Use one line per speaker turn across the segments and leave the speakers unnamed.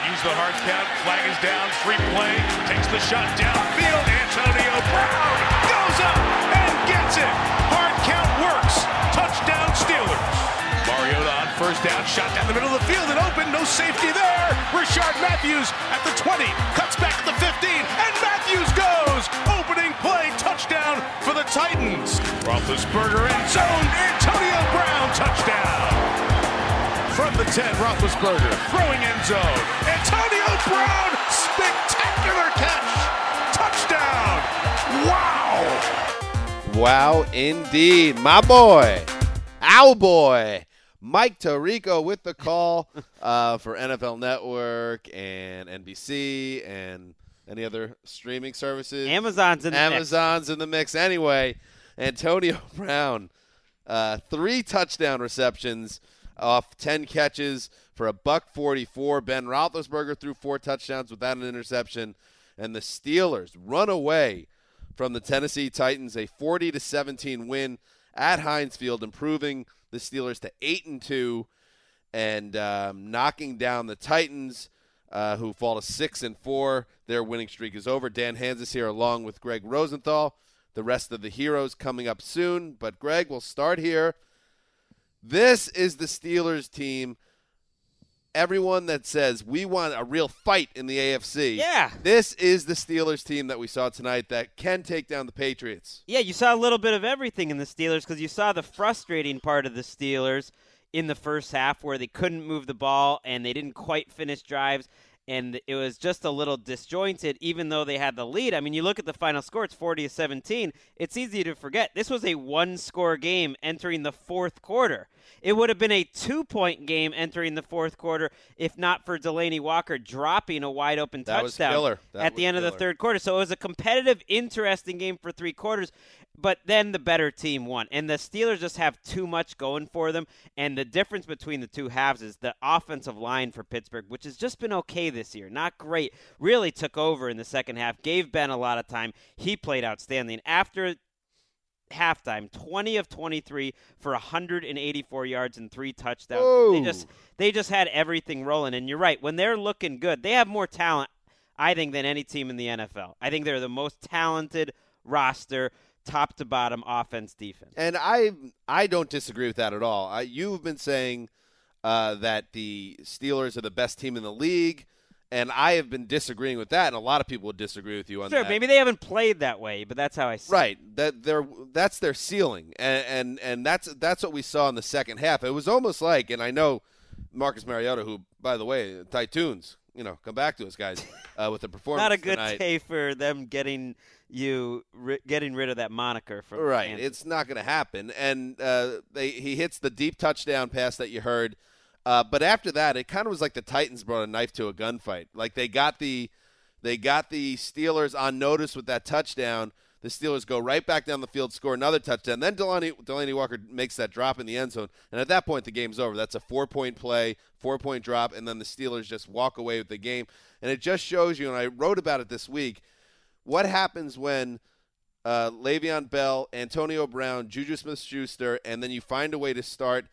Use the hard count, flag is down, free play, takes the shot downfield. Antonio Brown goes up and gets it. Hard count works. Touchdown Steelers. Mariota on first down, shot down the middle of the field and open, no safety there. Rishard Matthews at the 20, cuts back at the 15, and Matthews goes. Opening play, touchdown for the Titans. Roethlisberger in zone, Antonio Brown, touchdown. From the 10, Roethlisberger throwing end zone. Antonio Brown, spectacular catch. Touchdown. Wow.
Wow, indeed. My boy, our boy, Mike Tirico with the call uh, for NFL Network and NBC and any other streaming services.
Amazon's in the mix.
Amazon's in the mix anyway. Antonio Brown, uh, three touchdown receptions off 10 catches for a buck 44. Ben Roethlisberger threw four touchdowns without an interception. And the Steelers run away from the Tennessee Titans, a 40 to 17 win at Heinz Field, improving the Steelers to 8 and 2 and um, knocking down the Titans, uh, who fall to 6 and 4. Their winning streak is over. Dan Hanzus here along with Gregg Rosenthal. The rest of the heroes coming up soon. But, Greg, we'll start here. This is the Steelers team. Everyone that says we want a real fight in the AFC.
Yeah.
This is the Steelers team that we saw tonight that can take down the Patriots.
Yeah, you saw a little bit of everything in the Steelers because you saw the frustrating part of the Steelers in the first half where they couldn't move the ball and they didn't quite finish drives and it was just a little disjointed even though they had the lead. I mean, you look at the final score, it's 40 to 17. It's easy to forget. This was a one score game entering the fourth quarter. It would have been a two point game entering the fourth quarter if not for Delanie Walker dropping a wide open
That
touchdown
killer.
At the end of the third quarter. So it was a competitive, interesting game for three quarters. But then the better team won. And the Steelers just have too much going for them. And the difference between the two halves is the offensive line for Pittsburgh, which has just been okay this year. Not great. Really took over in the second half, gave Ben a lot of time. He played outstanding. After halftime 20 of 23 for 184 yards and three touchdowns they just they just had everything rolling and you're right when they're looking good they have more talent i think than any team in the nfl i think they're the most talented roster top to bottom offense defense
And I I don't disagree with that at all. I, you've been saying uh, that the Steelers are the best team in the league, and I have been disagreeing with that, and a lot of people would disagree with you on
sure
that.
maybe they haven't played that way but that's how i see it.
Right. That they're that's their ceiling, and, and and that's that's what we saw in the second half. It was almost like, and I know Marcus Mariota, who by the way, Tytoons, you know, come back to us guys uh, with the performance
not a good
tonight.
day for them getting you ri- getting rid of that moniker from
Right.
Kansas.
It's not going to happen. And uh, they he hits the deep touchdown pass that you heard. Uh, but after that, it kind of was like the Titans brought a knife to a gunfight. Like they got the they got the Steelers on notice with that touchdown. The Steelers go right back down the field, score another touchdown. Then Delanie, Delanie Walker makes that drop in the end zone, and at that point the game's over. That's a four-point play, four-point drop, and then the Steelers just walk away with the game. And it just shows you, and I wrote about it this week, what happens when uh, Le'Veon Bell, Antonio Brown, Juju Smith-Schuster, and then you find a way to start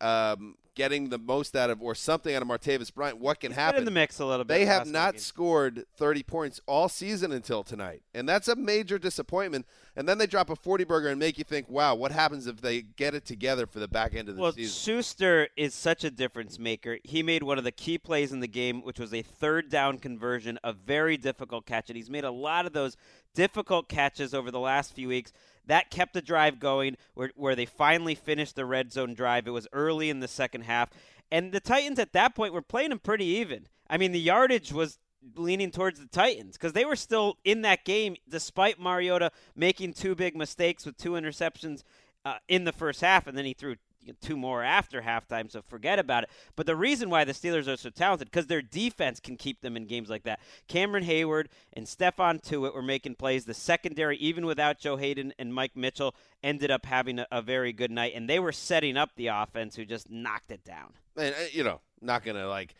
um, getting the most out of or something out of Martavis Bryant. What can happen?
in the mix a little bit.
They have not
weekend.
scored 30 points all season until tonight. And that's a major disappointment. And then they drop a 40 burger and make you think, wow, what happens if they get it together for the back end of the
Well,
season?
Well, Schuster is such a difference maker. He made one of the key plays in the game, which was a third down conversion, a very difficult catch, and he's made a lot of those difficult catches over the last few weeks. That kept the drive going, where, where they finally finished the red zone drive. It was early in the second half, and the Titans at that point were playing them pretty even. I mean, the yardage was leaning towards the Titans because they were still in that game despite Mariota making two big mistakes with two interceptions uh, in the first half, and then he threw two more after halftime, so forget about it. But the reason why the Steelers are so talented because their defense can keep them in games like that. Cameron Heyward and Stephon Tuitt were making plays. The secondary, even without Joe Haden and Mike Mitchell, ended up having a, a very good night, and they were setting up the offense, who just knocked it down.
and, uh, you know, not to like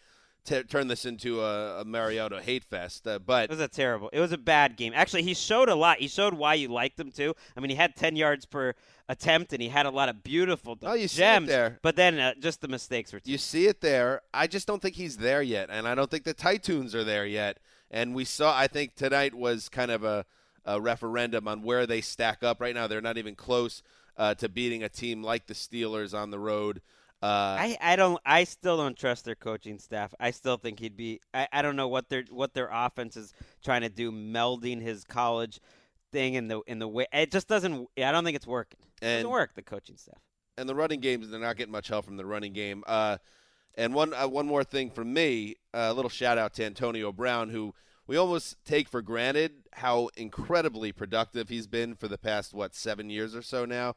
t- turn this into a, a Mariota hate fest, uh, but
It was a terrible. It was a bad game. Actually, he showed a lot. He showed why you liked him too. I mean, he had 10 yards per attempt, and he had a lot of beautiful
Oh, you see it
gems.
there.
But then uh, just the mistakes were. Too
you see it there. I just don't think he's there yet, and I don't think the Titans are there yet. And we saw, I think tonight was kind of a, a referendum on where they stack up right now. They're not even close uh, to beating a team like the Steelers on the road. Uh,
I, I don't I still don't trust their coaching staff. I still think he'd be I, I don't know what their what their offense is trying to do, melding his college thing in the in the way it just doesn't I don't think it's working. It
And-
doesn't work, the coaching staff.
and the running games they're not getting much help from the running game. Uh, and one uh, one more thing from me, a little shout out to Antonio Brown, who we almost take for granted how incredibly productive he's been for the past what seven years or so now.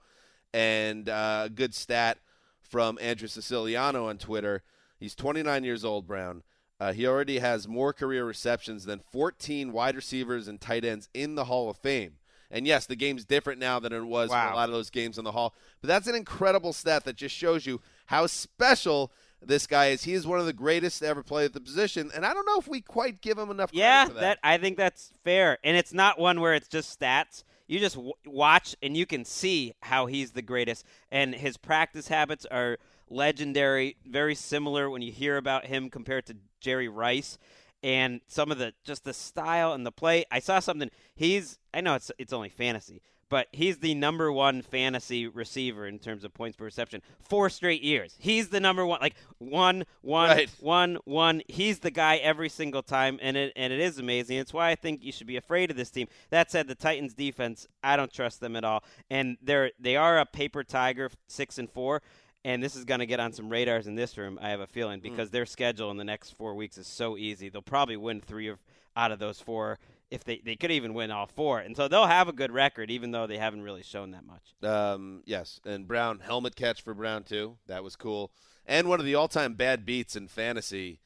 And uh, a good stat from Andrew Siciliano on Twitter. He's 29 years old, Brown. Uh, he already has more career receptions than 14 wide receivers and tight ends in the Hall of Fame. And yes, the game's different now than it was for a lot of those games in the Hall. But that's an incredible stat that just shows you how special this guy is. He is one of the greatest to ever play at the position, and I don't know if we quite give him enough credit
Yeah,
for that.
that I think that's fair, and it's not one where it's just stats. You just w- watch and you can see how he's the greatest, and his practice habits are legendary. Very similar when you hear about him compared to Jerry Rice, and some of the just the style and the play. I saw something. He's I know it's it's only fantasy, but he's the number one fantasy receiver in terms of points per reception. Four straight years, he's the number one. Like one, one,
Right.
one, one. He's the guy every single time, and it and it is amazing. It's why I think you should be afraid of this team. That said, the Titans defense, I don't trust them at all, and they're they are a paper tiger, six and four. And this is going to get on some radars in this room, I have a feeling, hmm. because their schedule in the next four weeks is so easy. They'll probably win three of, out of those four. If they they could even win all four, and so they'll have a good record, even though they haven't really shown that much.
Um, yes, and Brown helmet catch for Brown too. That was cool. And one of the all-time bad beats in fantasy,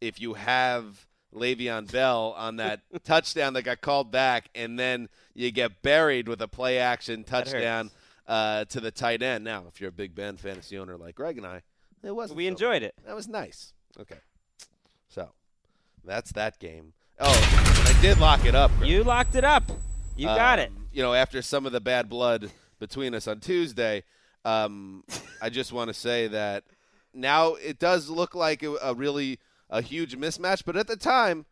if you have Le'Veon Bell on that touchdown that got called back, and then you get buried with a play-action touchdown uh, to the tight end. Now, if you're a big Ben fantasy owner like Greg and I, it wasn't.
We
so
enjoyed it.
That was nice. Okay, so that's that game. Oh, I did lock it up.
You locked it up. You got it.
Um, You know, after some of the bad blood between us on Tuesday, um, I just want to say that now it does look like a, a really a huge mismatch. But at the time,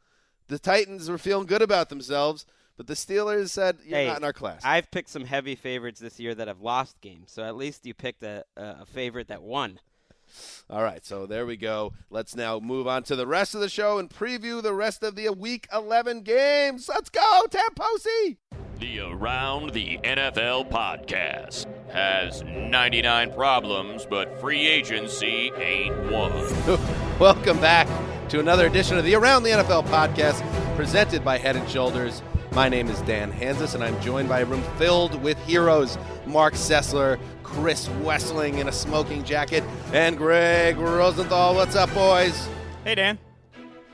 the Titans were feeling good about themselves. But the Steelers said, "You're
Hey,
not in our class."
I've picked some heavy favorites this year that have lost games, so at least you picked a, a favorite that won.
All right, so there we go. Let's now move on to the rest of the show and preview the rest of the Week 11 games. Let's go, Tamposi!
The Around the NFL podcast has 99 problems, but free agency ain't one.
Welcome back to another edition of the Around the NFL podcast presented by Head and Shoulders. My name is Dan Hanzus, and I'm joined by a room filled with heroes Marc Sessler, Chris Wesseling in a smoking jacket, and Gregg Rosenthal. What's up, boys?
Hey, Dan.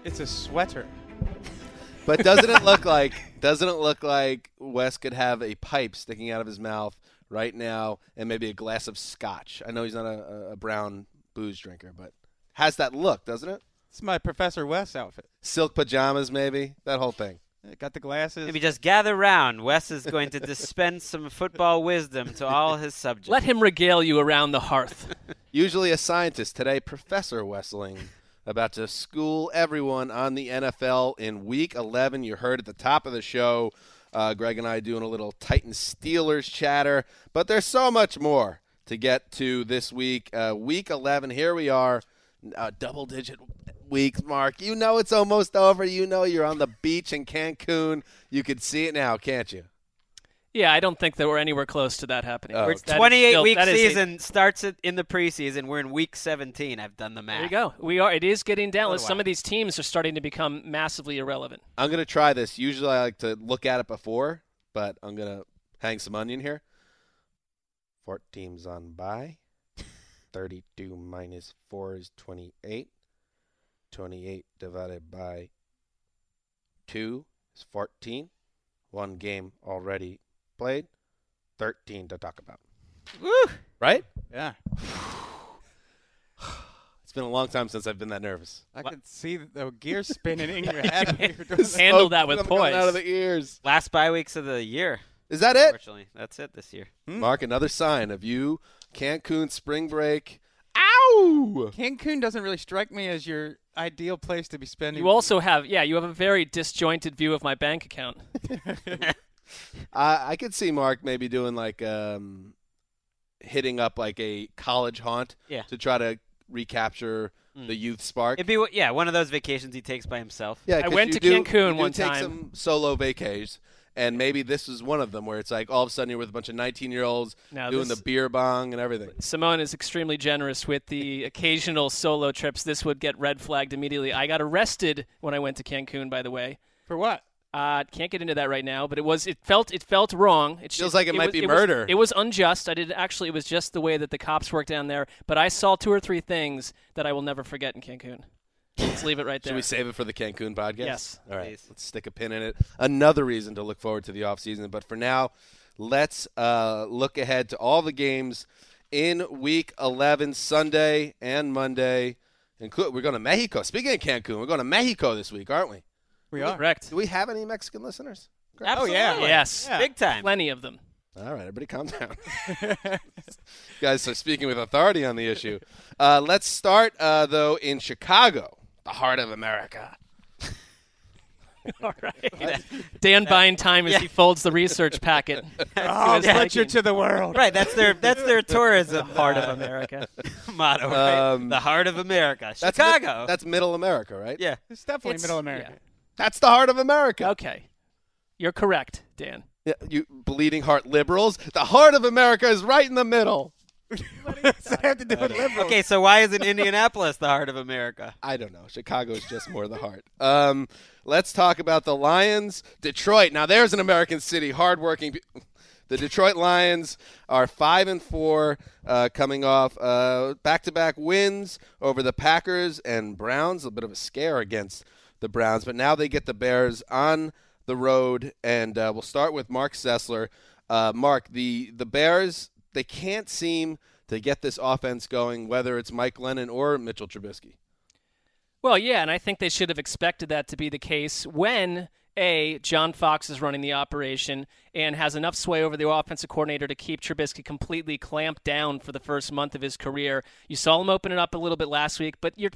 It's a sweater.
But doesn't it look like doesn't it look like Wes could have a pipe sticking out of his mouth right now and maybe a glass of scotch? I know he's not a, a brown booze drinker, but has that look, doesn't it?
It's my Professor Wes outfit.
Silk pajamas, maybe that whole thing.
Got the glasses.
Maybe just gather round. Wes is going to dispense some football wisdom to all his subjects.
Let him regale you around the hearth.
Usually a scientist, today Professor Wesseling, about to school everyone on the NFL in Week 11. You heard at the top of the show, uh, Greg and I doing a little Titans Steelers chatter, but there's so much more to get to this week. Uh, week 11, here we are, uh, double digit weeks, Mark. You know it's almost over. You know you're on the beach in Cancun. You could see it now, can't you?
Yeah, I don't think that we're anywhere close to that happening.
Oh,
We're
okay.
That is
28
still-
week
that is a-
season starts in the preseason. We're in week 17. I've done the math.
There you go. We are. It is getting down.
So do
Some
I.
of these teams are starting to become massively irrelevant.
I'm gonna try this. Usually I like to look at it before, but I'm gonna hang some onion here. Four teams on by. 32 minus 4 is 28. 28 divided by 2 is 14. One game already played. 13 to talk about.
Woo!
Right?
yeah.
It's been a long time since I've been that nervous.
I could see the gears spinning in your head. when you were that.
Handle that with
Smoke out of
poise.
the ears.
Last bye weeks of the year.
Is that it?
Unfortunately, that's it this year. Hmm.
Mark, another sign of you, Cancun spring break. Ow!
Cancun doesn't really strike me as your ideal place to be spending.
You also have, yeah, you have a very disjointed view of my bank account.
I I could see Mark maybe doing like um, hitting up like a college haunt
Yeah.
to try to recapture the youth spark.
It'd be yeah, one of those vacations he takes by himself.
yeah,
I
'cause
went
you
to
do-
Cancun
you do
one
take
time.
some solo vacays, and maybe this is one of them where it's like all of a sudden you're with a bunch of 19 year olds
Now
doing
this-
the beer bong and everything.
Simone is extremely generous with the occasional solo trips. This would get red flagged immediately. I got arrested when I went to Cancun, by the way.
For what?
Uh, can't get into that right now, but it was it felt it felt wrong. It
Feels like it might
was-
be
was-
murder.
it was unjust. I did actually. It was just the way that the cops worked down there. But I saw two or three things that I will never forget in Cancun. Let's leave it right there.
Should we save it for the Cancun podcast?
Yes.
All right.
Please.
Let's stick a pin in it. Another reason to look forward to the offseason. But for now, let's uh, look ahead to all the games in week 11, Sunday and Monday. Inclu- we're going to Mexico. Speaking of Cancun, we're going to Mexico this week, aren't we?
We are.
Correct.
Do we have any Mexican listeners?
Oh yeah.
Yes.
Yeah.
Big time.
Plenty of them.
All right, everybody calm down. you guys are speaking with authority on the issue. Uh, let's start, uh, though, in Chicago, the heart of America.
All right. Dan buying time as he folds the research packet.
Oh,
his
picture
liking.
to the world.
Right, that's their that's their tourism heart of America motto. Right?
Um,
the heart of America,
That's
Chicago.
mid- that's middle America, right?
yeah.
It's definitely
It's-
middle America.
That's the heart of America.
Okay. You're correct, Dan.
Yeah, you bleeding heart liberals. The heart of America is right in the middle.
What does that have to do with liberals?
Okay, so why isn't Indianapolis the heart of America?
I don't know. Chicago's just more the heart. Um, let's talk about the Lions. Detroit. Now there's an American city, hardworking. pe- The Detroit Lions are five and four, uh, coming off uh, back-to-back wins over the Packers and Browns. A bit of a scare against the Browns, but now they get the Bears on the road, and uh, we'll start with Marc Sessler. Uh, Mark, the the Bears they can't seem to get this offense going, whether it's Mike Glennon or Mitchell Trubisky.
Well, yeah, and I think they should have expected that to be the case when A, John Fox is running the operation and has enough sway over the offensive coordinator to keep Trubisky completely clamped down for the first month of his career. You saw him open it up a little bit last week, but you,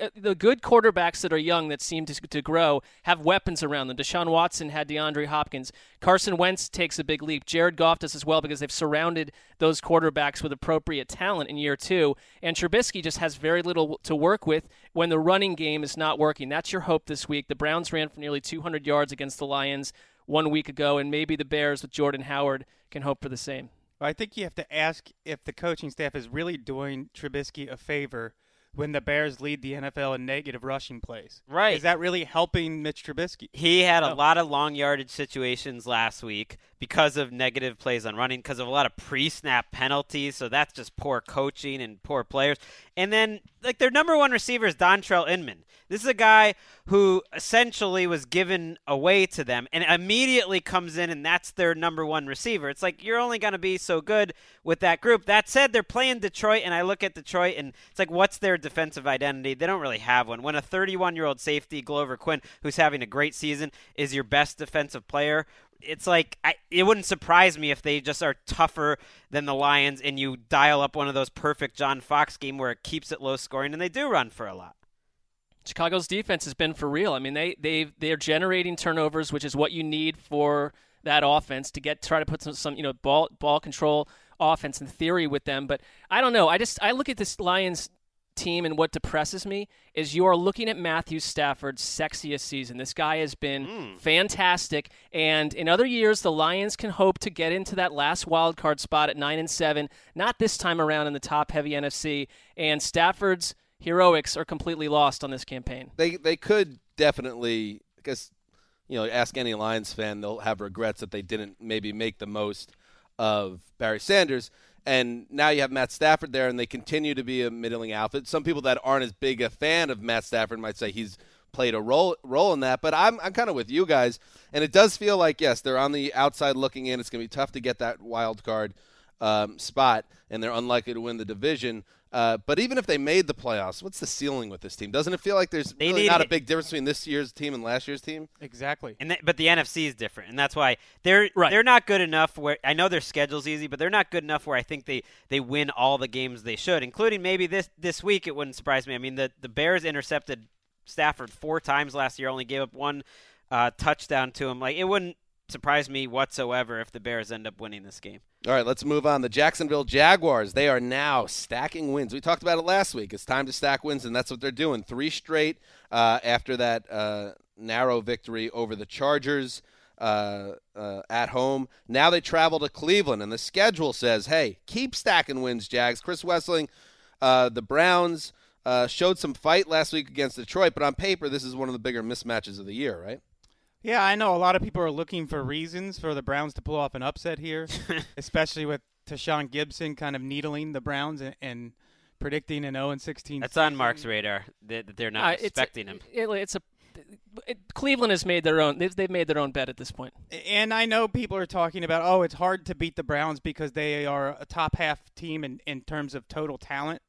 uh, the good quarterbacks that are young that seem to, to grow have weapons around them. Deshaun Watson had DeAndre Hopkins. Carson Wentz takes a big leap. Jared Goff does as well because they've surrounded those quarterbacks with appropriate talent in year two. And Trubisky just has very little to work with when the running game is not working. That's your hope this week. The Browns ran for nearly 200 yards against the Lions one week ago, and maybe the Bears with Jordan Howard can hope for the same.
I think you have to ask if the coaching staff is really doing Trubisky a favor when the Bears lead the NFL in negative rushing plays.
Right.
Is that really helping Mitch Trubisky?
He had a
Oh.
lot of long yardage situations last week because of negative plays on running, because of a lot of pre snap penalties. So that's just poor coaching and poor players. And then, like, their number one receiver is Dontrelle Inman. This is a guy who essentially was given away to them and immediately comes in, and that's their number one receiver. It's like you're only going to be so good with that group. That said, they're playing Detroit, and I look at Detroit, and it's like, what's their defensive identity? They don't really have one. When a 31 year old safety, Glover Quin, who's having a great season, is your best defensive player, it's like I, it wouldn't surprise me if they just are tougher than the Lions and you dial up one of those perfect John Fox game where it keeps it low scoring and they do run for a lot.
Chicago's defense has been for real. I mean, they they they're generating turnovers, which is what you need for that offense to get try to put some, some you know ball ball control offense in theory with them. But I don't know. I just I look at this Lions team and what depresses me is you are looking at Matthew Stafford's sexiest season. This guy has been mm. fantastic and in other years the Lions can hope to get into that last wild card spot at 9 and 7, not this time around in the top heavy NFC and Stafford's heroics are completely lost on this campaign.
They they could definitely because you know ask any Lions fan they'll have regrets that they didn't maybe make the most of Barry Sanders. And now you have Matt Stafford there, and they continue to be a middling outfit. Some people that aren't as big a fan of Matt Stafford might say he's played a role role in that. But I'm I'm kind of with you guys, and it does feel like yes, they're on the outside looking in. It's going to be tough to get that wild card um, spot, and they're unlikely to win the division. Uh, but even if they made the playoffs, what's the ceiling with this team? Doesn't it feel like there's
They
really
need
not a big difference between this year's team and last year's team?
Exactly.
And th- but the NFC is different, and that's why they're
Right.
they're not good enough. Where I know their schedule's easy, but they're not good enough where I think they, they win all the games they should, including maybe this this week. It wouldn't surprise me. I mean, the the Bears intercepted Stafford four times last year, only gave up one uh, touchdown to him. Like it wouldn't surprise me whatsoever if the Bears end up winning this game.
All right, let's move on. The Jacksonville Jaguars, they are now stacking wins. We talked about it last week. It's time to stack wins, and that's what they're doing. Three straight uh, after that uh, narrow victory over the Chargers uh, uh, at home. Now they travel to Cleveland, and the schedule says, hey, keep stacking wins, Jags. Chris Wesseling, uh, the Browns uh, showed some fight last week against Detroit, but on paper, this is one of the bigger mismatches of the year, right?
Yeah, I know a lot of people are looking for reasons for the Browns to pull off an upset here, especially with Tashaun Gipson kind of needling the Browns and, and predicting an 0 and 16.
That's on Mark's radar that that they're not
Uh, it's a-
expecting him.
it- it's a it, Cleveland has made their own. They've, they've made their own bet at this point.
And I know people are talking about, oh, it's hard to beat the Browns because they are a top half team in, in terms of total talent.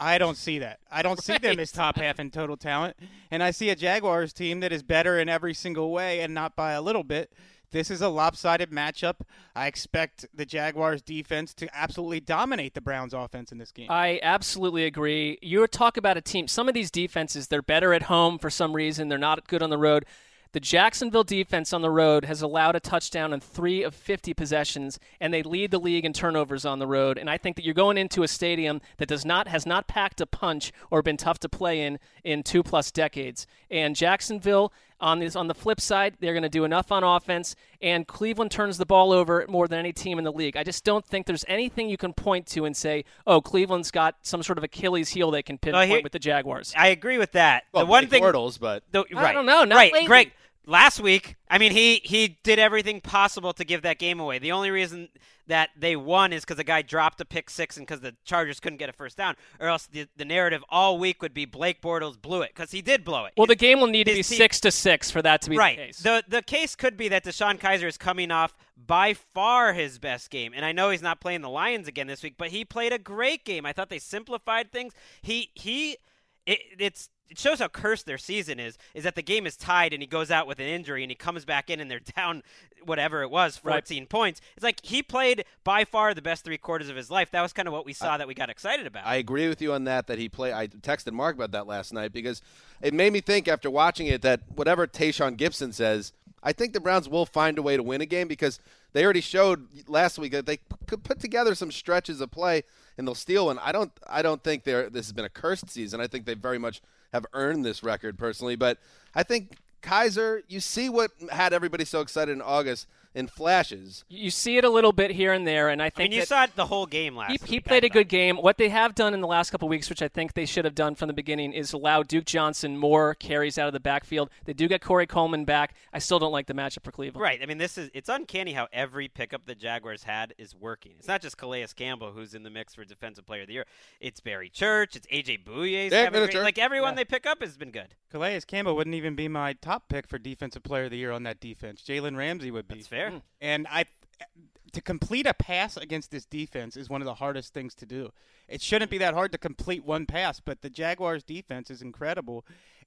I don't see that. I don't see them as top half in total talent. And I see a Jaguars team that is better in every single way and not by a little bit. This is a lopsided matchup. I expect the Jaguars defense to absolutely dominate the Browns offense in this game.
I absolutely agree. You talk about a team. Some of these defenses, they're better at home for some reason. They're not good on the road. The Jacksonville defense on the road has allowed a touchdown in three of 50 possessions, and they lead the league in turnovers on the road. And I think that you're going into a stadium that does not has not packed a punch or been tough to play in in two plus decades. And Jacksonville on this on the flip side, they're going to do enough on offense, and Cleveland turns the ball over more than any team in the league. I just don't think there's anything you can point to and say, "Oh, Cleveland's got some sort of Achilles heel they can pinpoint
here-
with the Jaguars."
I agree with that.
Well,
the one thing
Bortles, but
The,
I
right.
don't know, not
right,
lately.
Greg. Last week, I mean, he he did everything possible to give that game away. The only reason that they won is because the guy dropped a pick six and because the Chargers couldn't get a first down, or else the, the narrative all week would be Blake Bortles blew it because he did blow it.
well, the game will need to be
team-
six to six for that to be
right.
the case.
The the case could be that DeShone Kizer is coming off by far his best game, and I know he's not playing the Lions again this week, but he played a great game. I thought they simplified things. He he, it, it's. It shows how cursed their season is. Is that the game is tied and he goes out with an injury and he comes back in and they're down, whatever it was,
Right.
14 points. It's like he played by far the best three quarters of his life. That was kind of what we saw that we got excited about.
I agree with you on that. That he play. I texted Mark about that last night because it made me think after watching it that whatever Tashaun Gipson says, I think the Browns will find a way to win a game because they already showed last week that they could put together some stretches of play and they'll steal one. I don't. I don't think they're. This has been a cursed season. I think they very much have earned this record personally, but I think. Kizer, you see what had everybody so excited in August in flashes.
You see it a little bit here and there, and I
I
think
mean, you saw it the whole game last
he,
week.
he played a good game. What they have done in the last couple weeks, which I think they should have done from the beginning, is allow Duke Johnson more carries out of the backfield. They do get Corey Coleman back. I still don't like the matchup for Cleveland.
Right. I mean, this is it's uncanny how every pickup the Jaguars had is working. It's not just Calais Campbell who's in the mix for Defensive Player of the Year. It's Barry Church. It's AJ Bouye's
Yeah,
having
Church.
like everyone
Yeah.
they pick up has been good.
Calais Campbell wouldn't even be my top pick for defensive player of the year on that defense. Jalen Ramsey would be.
That's fair.
And I to complete a pass against this defense is one of the hardest things to do. It shouldn't be that hard to complete one pass, but the Jaguars defense is incredible.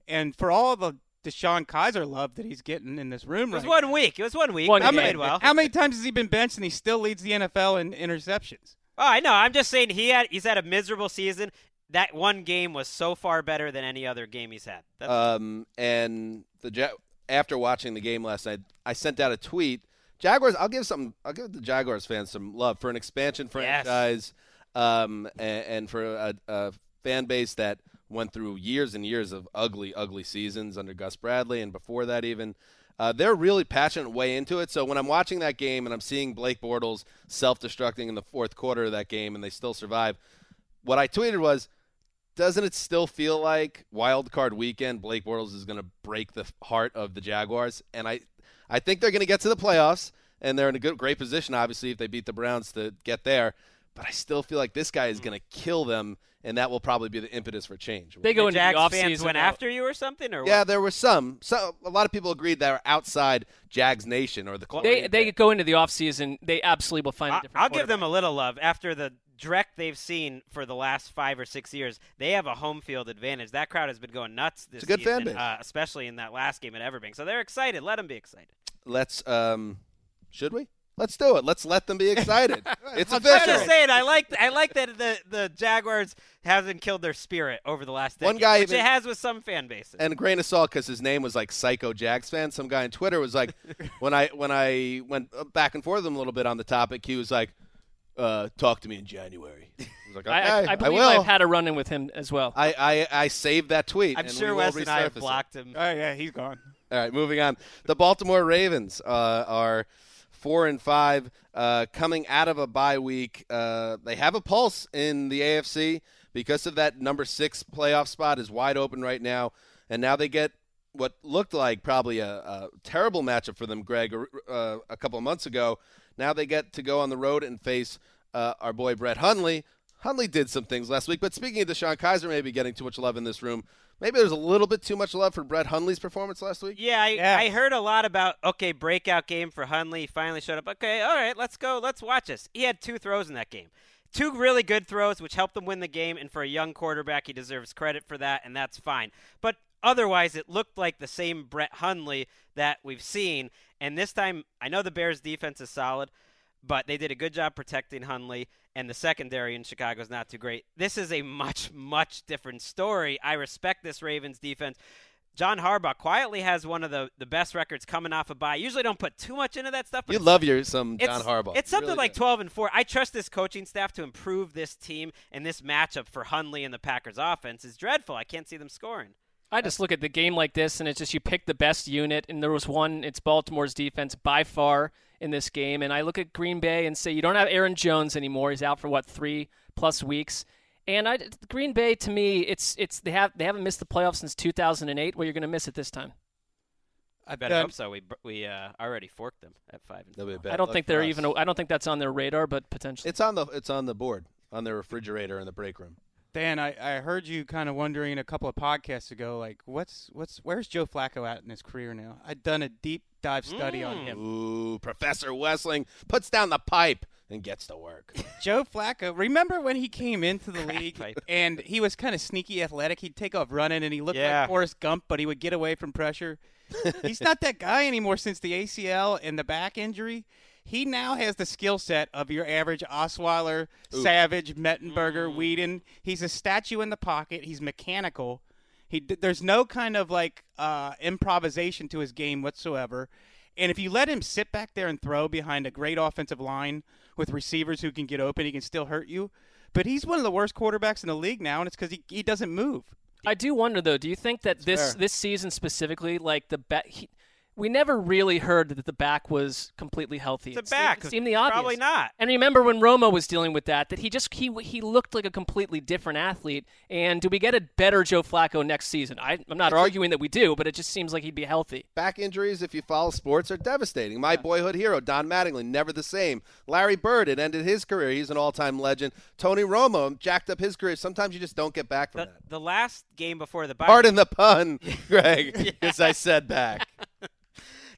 And for all the DeShone Kizer love that he's getting in this room
It was
right
one week. It was one week.
One
but
how many,
well.
how many times has he been benched and he still leads the NFL in interceptions?
Oh, I know. I'm just saying he had he's had a miserable season. That one game was so far better than any other game he's had. That's,
Um, and the Ja- after watching the game last night, I sent out a tweet. Jaguars, I'll give some. I'll give the Jaguars fans some love for an expansion franchise, um, and, and for a, a fan base that went through years and years of ugly, ugly seasons under Gus Bradley, and before that even. Uh, they're really passionate way into it. So when I'm watching that game and I'm seeing Blake Bortles self-destructing in the fourth quarter of that game, and they still survive, what I tweeted was, doesn't it still feel like wild card weekend Blake Bortles is going to break the heart of the Jaguars and I I think they're going to get to the playoffs and they're in a good great position obviously if they beat the Browns to get there but I still feel like this guy is hmm. going to kill them and that will probably be the impetus for change.
They go
the
into
Jags
the
fans
offseason.
went
though.
after you or something, or
yeah,
what?
there were some. So a lot of people agreed that were outside Jags Nation or the
They they go into the offseason. They absolutely will find a
I-
different.
I'll give them a little love after the dreck they've seen for the last five or six years. They have a home field advantage. That crowd has been going nuts this
It's a good fan base.
uh, especially in that last game at Everbank. So they're excited. Let them be excited.
Let's um should we? Let's do it. Let's let them be excited. it's
I'm
official.
just saying, I like I like that the the Jaguars haven't killed their spirit over the last decade,
One guy
which
even-
it has with some fan bases.
and a grain of salt because his name was like Psycho Jags fan. Some guy on Twitter was like, when I when I went back and forth with him a little bit on the topic, he was like, uh, "Talk to me in January." I was like, "Okay,
I, I, I believe
will."
have had a run in with him as well.
I, I I saved that tweet.
I'm
and
sure
we
Wes and I have blocked him.
Oh yeah, he's gone.
All right, moving on. The Baltimore Ravens uh, are four and five, uh, coming out of a bye week. Uh, they have a pulse in the AFC because of that number six playoff spot is wide open right now, and now they get what looked like probably a, a terrible matchup for them, Greg, uh, a couple of months ago. Now they get to go on the road and face uh, our boy Brett Hundley. Hundley did some things last week, but speaking of DeShone Kizer maybe getting too much love in this room, maybe there's a little bit too much love for Brett Hundley's performance last week.
Yeah I,
Yeah.
I heard a lot about okay breakout game for Hundley. He finally showed up. Okay, all right, let's go. Let's watch this. He had two throws in that game, two really good throws, which helped them win the game. And for a young quarterback, he deserves credit for that, and that's fine. But otherwise, it looked like the same Brett Hundley that we've seen. And this time, I know the Bears' defense is solid, but they did a good job protecting Hundley, and the secondary in Chicago is not too great. This is a much, much different story. I respect this Ravens defense. John Harbaugh quietly has one of the, the best records coming off a bye. Usually don't put too much into that stuff. But
You love your some John Harbaugh.
It's something
really
like
do.
12 and 4. I trust this coaching staff to improve this team, and this matchup for Hundley and the Packers offense is dreadful. I can't see them scoring.
I just look at the game like this, and it's just you pick the best unit, and there was one. It's Baltimore's defense by far in this game, and I look at Green Bay and say you don't have Aaron Jones anymore. He's out for what three plus weeks, and I Green Bay to me, it's it's they have they haven't missed the playoffs since 2008. Well, you're going to miss it this time.
I better
I
hope so. We we uh, already forked them at 5 and
That'll be a
4.
bad
I don't think they're
us.
even. I don't think that's on their radar, but potentially.
It's on the it's on the board on their refrigerator in the break room.
Dan, I, I heard you kind of wondering a couple of podcasts ago, like what's what's where's Joe Flacco at in his career now? I'd done a deep dive study on him. Mm.
Ooh, Professor Wesseling puts down the pipe and gets to work.
Joe Flacco. Remember when he came into the league
pipe.
and he was kind of sneaky athletic? He'd take off running and he looked
Yeah.
like Forrest Gump, but he would get away from pressure. He's not that guy anymore since the ACL and the back injury. He now has the skill set of your average Osweiler, Savage, Mettenberger, Weeden. He's a statue in the pocket. He's mechanical. He there's no kind of like uh, improvisation to his game whatsoever. And if you let him sit back there and throw behind a great offensive line with receivers who can get open, he can still hurt you. But he's one of the worst quarterbacks in the league now, and it's because he, he doesn't move.
I do wonder though. Do you think that this
fair.
this season specifically, like the bet, he, we never really heard that the back was completely healthy.
The
It seemed-
back,
it seemed the obvious.
probably not.
And remember when Romo was dealing with that, that he just he he looked like a completely different athlete. And do we get a better Joe Flacco next season? I, I'm not arguing that we do, but it just seems like he'd be healthy.
Back injuries, if you follow sports, are devastating. My boyhood hero, Don Mattingly, never the same. Larry Bird, it ended his career. He's an all-time legend. Tony Romo jacked up his career. Sometimes you just don't get back from
The,
that.
the last game before the bye.
Pardon the pun, Greg, because I said back.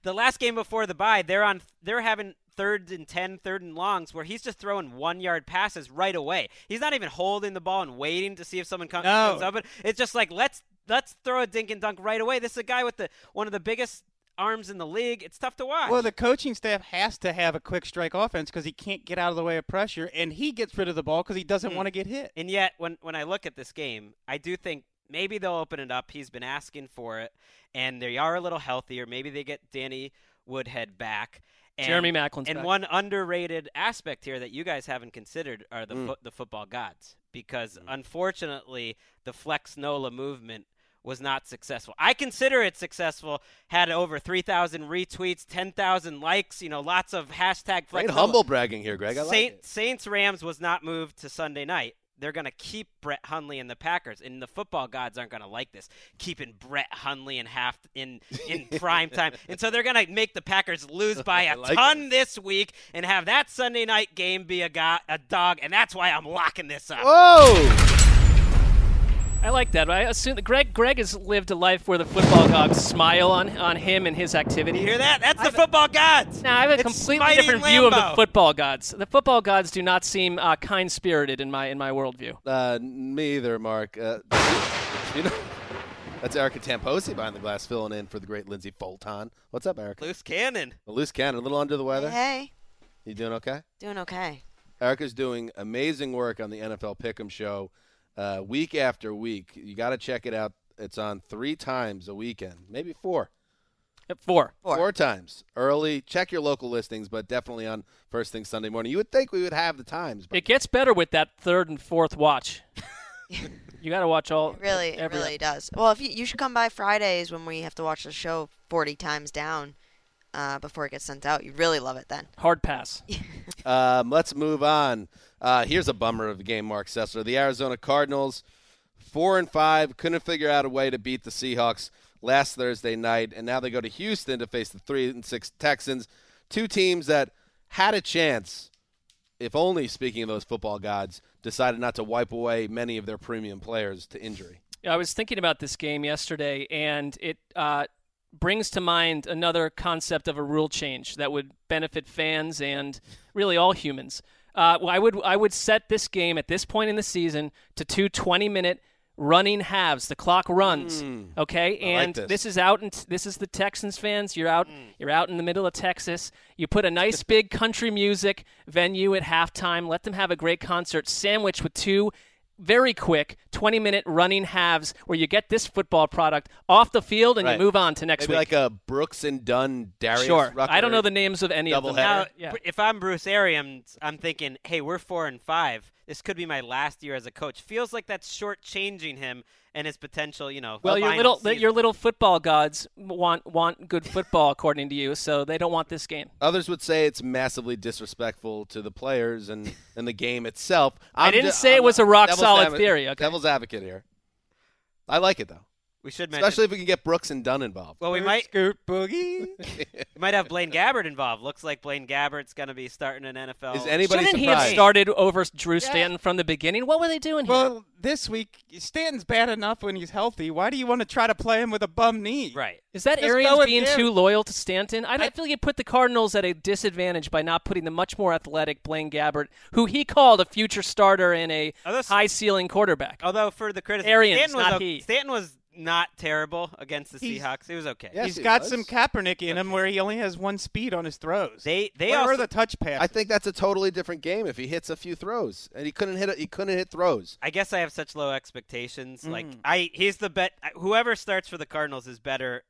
the last game before the bye, they're on. They're having third and 10, third and longs, where he's just throwing one yard passes right away. He's not even holding the ball and waiting to see if someone comes,
No.
comes up. It's just like let's let's throw a dink and dunk right away. This is a guy with the one of the biggest arms in the league. It's tough to watch.
Well, the coaching staff has to have a quick strike offense because he can't get out of the way of pressure, and he gets rid of the ball because he doesn't
Hmm.
want to get hit.
And yet, when when I look at this game, I do think maybe they'll open it up. He's been asking for it, and they are a little healthier. Maybe they get Danny Woodhead back. And,
Jeremy Maclin's
And
back.
one underrated aspect here that you guys haven't considered are the
Mm.
fo- the football gods, because unfortunately the Flex Nola movement was not successful. I consider it successful. Had over 3,000 retweets, 10,000 likes. You know, lots of hashtag Flex
Great humble bragging here, Greg. I like
Saint,
it.
Saints Rams was not moved to Sunday night. They're going to keep Brett Hundley and the Packers, and the football gods aren't going to like this, keeping Brett Hundley in half in in prime time, and so they're going to make the Packers lose by a
like
ton this week and have that Sunday night game be a go- a dog, and that's why I'm locking this up.
Whoa!
I like that. I assume that Greg Greg has lived a life where the football gods smile on on him and his activity.
You hear that? That's the football gods.
Now I have a
It's
completely
Spidey
different view of the football gods. The football gods do not seem uh, kind spirited in my in my worldview.
Uh, me either, Mark. Uh, you know, that's Erica Tamposi behind the glass filling in for the great Lindsay Fulton. What's up, Erica?
Loose cannon.
A loose cannon, a little under the weather.
Hey,
You doing okay?
doing okay.
Erica's doing amazing work on the NFL Pick'em show, uh, week after week. You got to check it out. It's on three times a weekend, maybe four.
At four.
Four.
times early. Check your local listings, but definitely on first thing Sunday morning. You would think we would have the times, but
It gets better with that third and fourth watch. you got to watch all.
It really, it
every-
really does. Well, if you, you should come by Fridays when we have to watch the show 40 times down uh, before it gets sent out. You'd really love it then.
Hard pass.
Um, let's move on. Uh, here's a bummer of the game, Marc Sessler. The Arizona Cardinals, four and five, couldn't figure out a way to beat the Seahawks last Thursday night, and now they go to Houston to face the three and six Texans, two teams that had a chance, if only speaking of those football gods, decided not to wipe away many of their premium players to injury.
I was thinking about this game yesterday, and it uh, brings to mind another concept of a rule change that would benefit fans and really all humans. Uh, well, I would I would set this game at this point in the season to two 20 minute running halves. The clock runs, okay,
Hmm. I like
and
this.
is out. and this is the Texans fans. You're out. You're out in the middle of Texas. You put a nice big country music venue at halftime. Let them have a great concert, Sandwich with two very quick 20 minute running halves where you get this football product off the field and
Right.
you move on to next
Maybe
week.
like a Brooks and Dunn, Darius
sure.
Rucker.
I don't know the names of any of them.
Now,
Yeah.
if I'm Bruce Arians, I'm thinking, hey, we're four and five. This could be my last year as a coach. Feels like that's shortchanging him and his potential. You know,
Well, your little
season.
your little football gods want want good football according to you, so they don't want this game.
Others would say it's massively disrespectful to the players and, and the game itself.
I
I'm
didn't
ju-
say it
I'm
was
a
a rock
devil's
solid
advo-
theory, okay?
Devil's advocate here. I like it though,
we should mention.
especially if we can get Brooks and Dunn involved.
well, we might
Scoot boogie.
we might have Blaine Gabbert involved. Looks like Blaine Gabbert's going to be starting an NFL.
Is anybody
Shouldn't he have started over Drew Stanton from the beginning? What were they doing here?
well, this week Stanton's bad enough when he's healthy. Why do you want to try to play him with a bum knee?
right?
Is that
Just
Arians being
him.
too loyal to Stanton? I, don't
I-
feel like you put the Cardinals at a disadvantage by not putting the much more athletic Blaine Gabbert, who he called a future starter and a high ceiling quarterback.
Although for the criticism,
Arians,
Stanton was
not
o-
he.
Stanton was not terrible against the
He's-
Seahawks. It was okay.
Yes,
He's
he
got
was.
some Kaepernick in him where he only has one speed on his throws.
They they
Where
also
are the touch passes?
I think that's a totally different game if he hits a few throws and he couldn't hit. A, he couldn't hit throws.
I guess I have such low expectations.
Mm.
Like I, he's the bet. Whoever starts for the Cardinals is better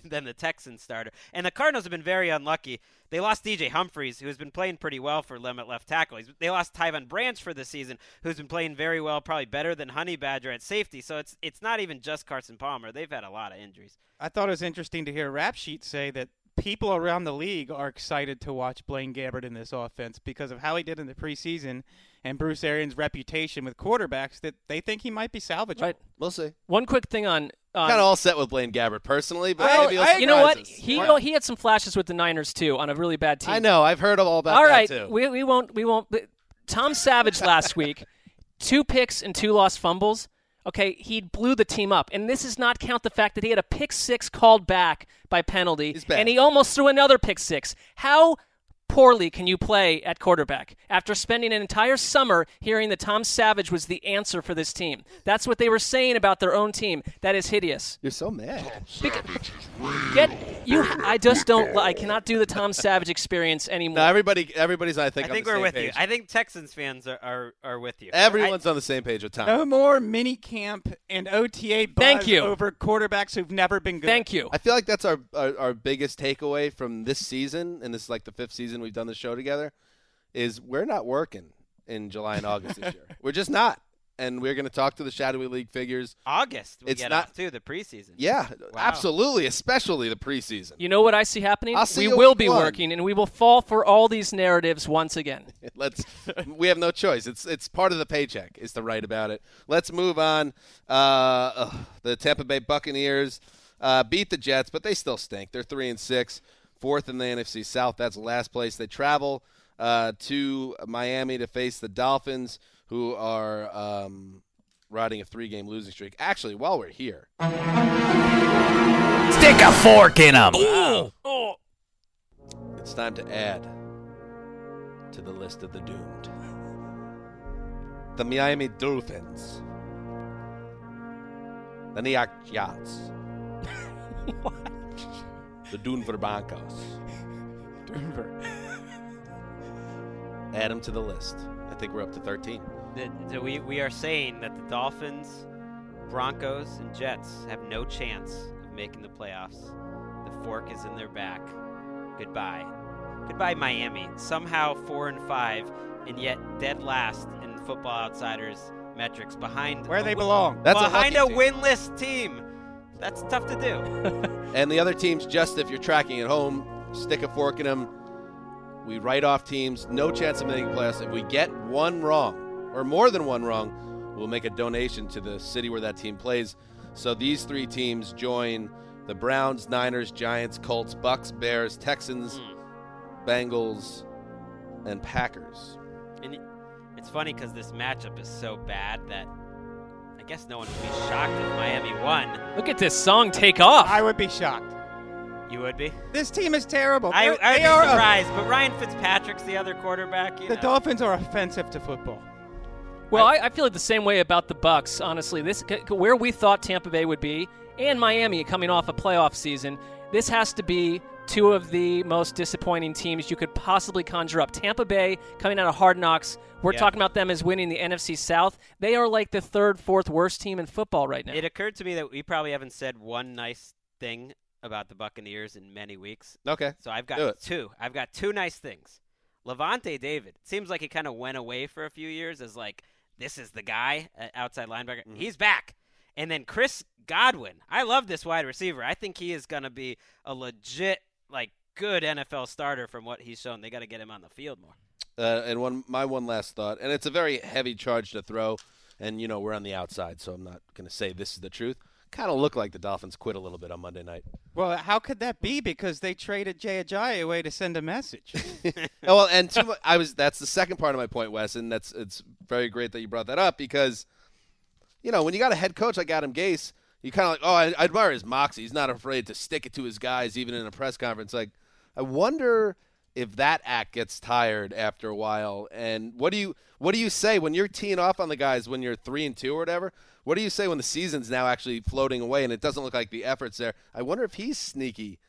than the Texans starter. And the Cardinals have been very unlucky. They lost DJ Humphries, who has been playing pretty well for them at left tackle. He's, they lost Tyvon Branch for the season, who's been playing very well, probably better than Honey Badger at safety. So it's it's not even just Carson Palmer. They've had a lot of injuries.
I thought it was interesting to hear Rap Sheet say that people around the league are excited to watch Blaine Gabbert in this offense because of how he did in the preseason and Bruce Arians' reputation with quarterbacks that they think he might be salvageable.
Right.
We'll see.
One quick thing on. Um, on
Kind of all set with Blaine Gabbert personally, but
I-
maybe
I-
you know what? He know, he had some flashes with the Niners too on a really bad team.
I know. I've heard all about
All
that
right,
too.
we we won't we won't. Tom Savage last week, two picks and two lost fumbles. Okay, he blew the team up, and this does not count the fact that he had a pick six called back by penalty,
He's bad.
and he almost threw another pick six. How poorly can you play at quarterback after spending an entire summer hearing that Tom Savage was the answer for this team? That's what they were saying about their own team. That is hideous.
You're so mad.
Get you. I just don't. I cannot do the Tom Savage experience anymore.
No, everybody, everybody's. I think.
I
on
think
the
we're
same
with
page.
you. I think Texans fans are, are, are with you.
Everyone's on the same page with Tom.
No more mini camp and OTA buzz
Thank you.
over quarterbacks who've never been good.
Thank you.
I feel like that's our, our our biggest takeaway from this season, and this is like the fifth season we've done the show together, is we're not working in July and August this year. We're just not, and we're going to talk to the shadowy league figures.
August we
It's
get
not-
off too the preseason.
Yeah,
Wow.
absolutely, especially the preseason.
You know what I see happening?
I'll see
we will be
one.
working, and we will fall for all these narratives once again.
Let's. we have no choice. It's it's part of the paycheck is to write about it. Let's move on. Uh, ugh, the Tampa Bay Buccaneers uh, beat the Jets, but they still stink. They're three and six, fourth in the NFC South. That's last place. They travel uh, to Miami to face the Dolphins, who are um, riding a three-game losing streak. Actually, while we're here,
Stick a fork in him.
it's time to add to the list of the doomed. The Miami Dolphins. The New York Jets. The Denver Broncos.
Denver.
Add them to the list. I think we're up to 13.
The- so we, we are saying that the Dolphins, Broncos, and Jets have no chance of making the playoffs. The fork is in their back. Goodbye. Goodbye, Miami. Somehow four and five, and yet dead last in Football Outsiders metrics behind
Where they
win-
belong.
That's a
behind a,
lucky team.
winless team. That's tough to do.
And the other teams, just if you're tracking at home, stick a fork in them. We write off teams, no chance of making playoffs. If we get one wrong, or more than one wrong, we'll make a donation to the city where that team plays. So these three teams join the Browns, Niners, Giants, Colts, Bucks, Bears, Texans, hmm. Bengals, and Packers.
And it's funny because this matchup is so bad that I guess no one would be shocked if Miami won.
Look at this song take off.
I would be shocked.
You would be.
This team is terrible.
I,
They're-
I'd
they
be
are a-
surprised, but Ryan Fitzpatrick's the other quarterback. You
the
know.
Dolphins are offensive to football.
Well, I, I feel the same way about the Bucks. Honestly, this where we thought Tampa Bay would be, and Miami coming off a playoff season. This has to be two of the most disappointing teams you could possibly conjure up. Tampa Bay coming out of Hard Knocks. We're
Yeah.
talking about them as winning the NFC South. They are like the third, fourth worst team in football right now.
It occurred to me that we probably haven't said one nice thing about the Buccaneers in many weeks.
Okay.
So I've got two. I've got two nice things. Lavonte David. It seems like he kind of went away for a few years as like this is the guy, uh, outside linebacker.
Mm-hmm.
He's back. And then Chris Godwin. I love this wide receiver. I think he is going to be a legit like good NFL starter from what he's shown. They got to get him on the field more.
Uh, and one, my one last thought, and it's a very heavy charge to throw, and you know we're on the outside, so I'm not going to say this is the truth. Kind of look like the Dolphins quit a little bit on Monday night.
Well, how could that be? Because they traded Jay Ajayi away to send a message.
Oh, well, and two, I was that's the second part of my point, Wes, and that's it's very great that you brought that up because you know when you got a head coach like Adam Gase, you kind of like, oh, I, I admire his moxie. He's not afraid to stick it to his guys, even in a press conference. Like, I wonder if that act gets tired after a while. And what do you what do you say when you're teeing off on the guys when you're three and two or whatever? What do you say when the season's now actually floating away and it doesn't look like the effort's there? I wonder if he's sneaky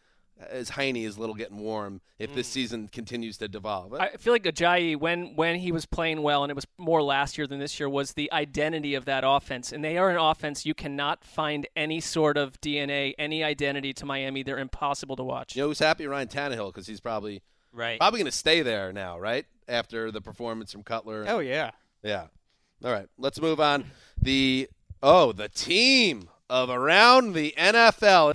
as Heine is a little getting warm if this mm. season continues to devolve.
I feel like Ajayi, when when he was playing well, and it was more last year than this year, was the identity of that offense. And they are an offense you cannot find any sort of DNA, any identity to Miami. They're impossible to watch.
you know who's happy? Ryan Tannehill because he's probably
Right.
probably going to stay there now, right? After the performance from Cutler.
Oh yeah.
Yeah. All right. Let's move on. The oh, the team of around the NFL.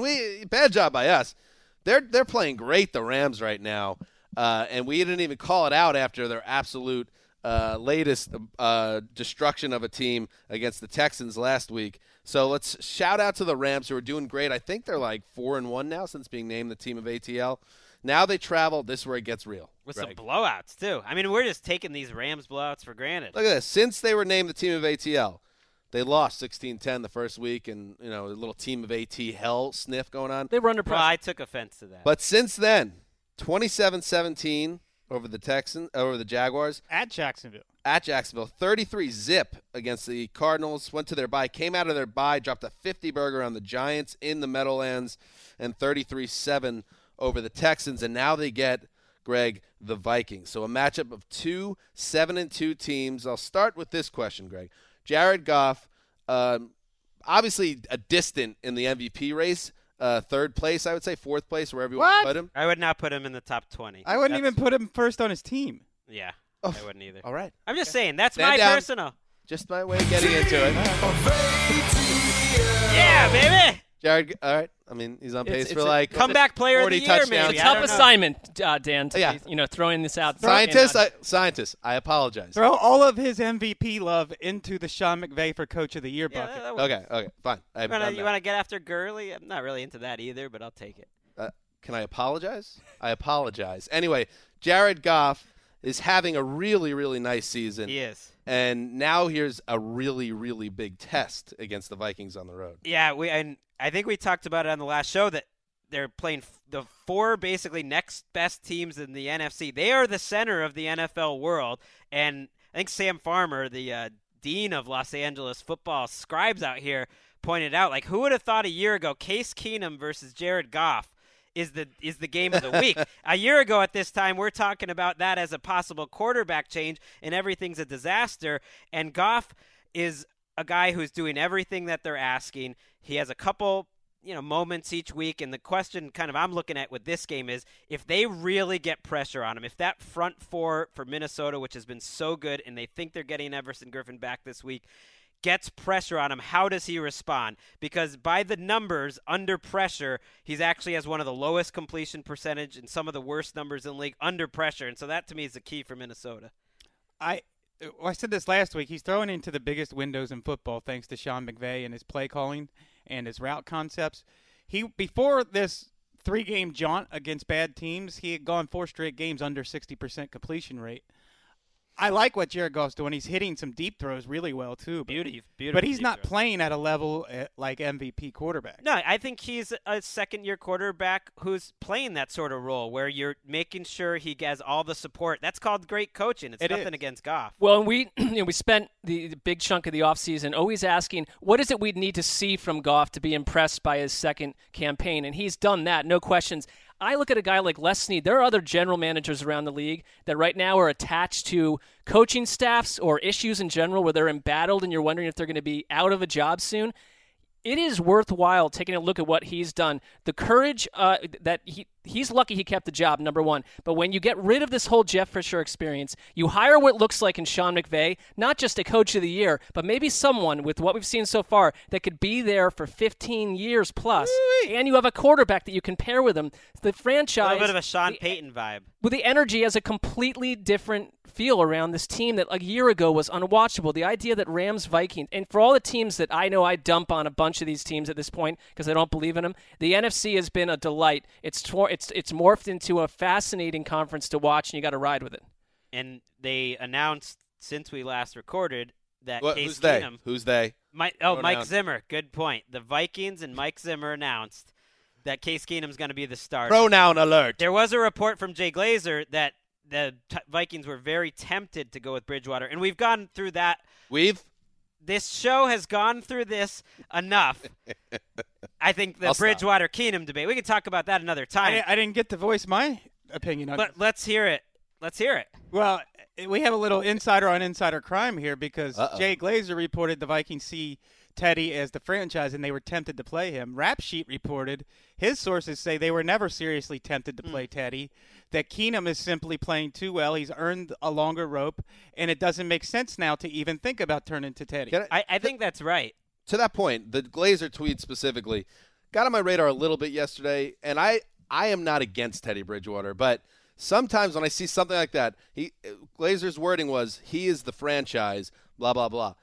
And we bad job by us. They're they're playing great the Rams right now, uh, and we didn't even call it out after their absolute uh, latest uh, destruction of a team against the Texans last week. So let's shout out to the Rams who are doing great. I think they're like four and one now since being named the team of ATL. Now they travel. This is where it gets real.
With
Gregg.
some blowouts too. I mean, we're just taking these Rams blowouts for granted.
Look at this. Since they were named the team of ATL, they lost 16-10 the first week, and you know a little team of AT hell sniff going on.
They were under
Well,
pressure.
I took offense to that.
But since then, 27-17 over the Texans, uh, over the Jaguars
At Jacksonville.
at Jacksonville, 33 zip against the Cardinals. Went to their bye, came out of their bye, dropped a 50 burger on the Giants in the Meadowlands, and 33-7 over the Texans, and now they get. Gregg, the Vikings. So a matchup of two seven and two teams. I'll start with this question, Gregg. Jared Goff, um, obviously a distant in the MVP race, uh, third place, I would say, fourth place, wherever you want to put him.
I would not put him in the top 20.
I wouldn't
That's-
even put him first on his team.
Yeah,
Oh.
I wouldn't either.
All right,
I'm just saying that's
Stand
my
down.
personal.
just my way of getting into it.
Yeah, baby.
Jared, all right. I mean, he's on pace
it's
for
a
like
Comeback player of
40
the year,
touchdowns.
maybe. I
Tough
don't know.
assignment, uh, Dan. To
Yeah.
be, you know, throwing this out.
Scientists,
And,
I, scientists, I apologize.
Throw all of his MVP love into the Sean McVay for Coach of the Year
Yeah,
bucket.
that would-
Okay, okay, fine. I
You wanna,
done
you
that.
want to get after Gurley? I'm not really into that either, but I'll take it.
Uh, can I apologize? I apologize. Anyway, Jared Goff is having a really, really nice season.
He is.
And now here's a really, really big test against the Vikings on the road.
Yeah, we and I think we talked about it on the last show that they're playing the four basically next best teams in the NFC. They are the center of the NFL world, and I think Sam Farmer, the uh, dean of Los Angeles football scribes out here, pointed out like who would have thought a year ago Case Keenum versus Jared Goff is the is the game of the week. a year ago at this time, we're talking about that as a possible quarterback change, and everything's a disaster. And Goff is a guy who's doing everything that they're asking. He has a couple, you know, moments each week, and the question kind of I'm looking at with this game is if they really get pressure on him, if that front four for Minnesota, which has been so good, and they think they're getting Everson Griffen back this week, gets pressure on him, how does he respond? Because by the numbers, under pressure, he's actually has one of the lowest completion percentage and some of the worst numbers in the league under pressure. And so that to me is the key for Minnesota.
I I said this last week. He's throwing into the biggest windows in football thanks to Sean McVay and his play calling and his route concepts. He before this three game jaunt against bad teams, he had gone four straight games under 60% completion rate. I like what Jared Goff's doing. He's hitting some deep throws really well too. But,
Beauty, beautiful.
but he's not
throws.
playing at a level uh, like MVP quarterback.
No, I think he's a second year quarterback who's playing that sort of role where you're making sure he has all the support. That's called great coaching. It's
It
nothing
is.
against Goff.
Well, and we you know, we spent the, the big chunk of the offseason always asking what is it we'd need to see from Goff to be impressed by his second campaign, and he's done that, no questions. I look at a guy like Les Snead. There are other general managers around the league that right now are attached to coaching staffs or issues in general where they're embattled and you're wondering if they're going to be out of a job soon it is worthwhile taking a look at what he's done. The courage uh, that he he's lucky he kept the job, number one. But when you get rid of this whole Jeff Fisher experience, you hire what looks like in Sean McVay, not just a coach of the year, but maybe someone with what we've seen so far that could be there for 15 years plus. And you have a quarterback that you can pair with him. The
A
franchise
little bit of a Sean
the-
Payton vibe.
with the energy as a completely different feel around this team that a year ago was unwatchable. The idea that Rams, Vikings, and for all the teams that I know I dump on a bunch of these teams at this point because I don't believe in them, the NFC has been a delight. It's tor- it's it's morphed into a fascinating conference to watch, and you got to ride with it.
And they announced since we last recorded that
What,
Case
who's they?
Keenum,
Who's they?
Oh, Mike, oh,
Pronoun.
Mike Zimmer. Good point. The Vikings and Mike Zimmer announced that Case Keenum's going to be the starter.
Pronoun alert.
There was a report from Jay Glazer that the t- Vikings were very tempted to go with Bridgewater, and we've gone through that.
We've
this show has gone through this enough. I think the
I'll stop.
Bridgewater Keenum debate. We can talk about that another time.
di- I didn't get to voice my opinion on
but let's hear it. Let's hear it.
Well, we have a little insider on insider crime here because
Uh-oh.
Jay Glazer reported the Vikings see Teddy as the franchise and they were tempted to play him. Rap Sheet reported his sources say they were never seriously tempted to hmm. play Teddy, that Keenum is simply playing too well. He's earned a longer rope, and it doesn't make sense now to even think about turning to Teddy.
I-
I, I think that's right.
to that point, the Glazer tweet specifically got on my radar a little bit yesterday, and I I am not against Teddy Bridgewater, but sometimes when I see something like that, he Glazer's wording was he is the franchise, blah blah blah.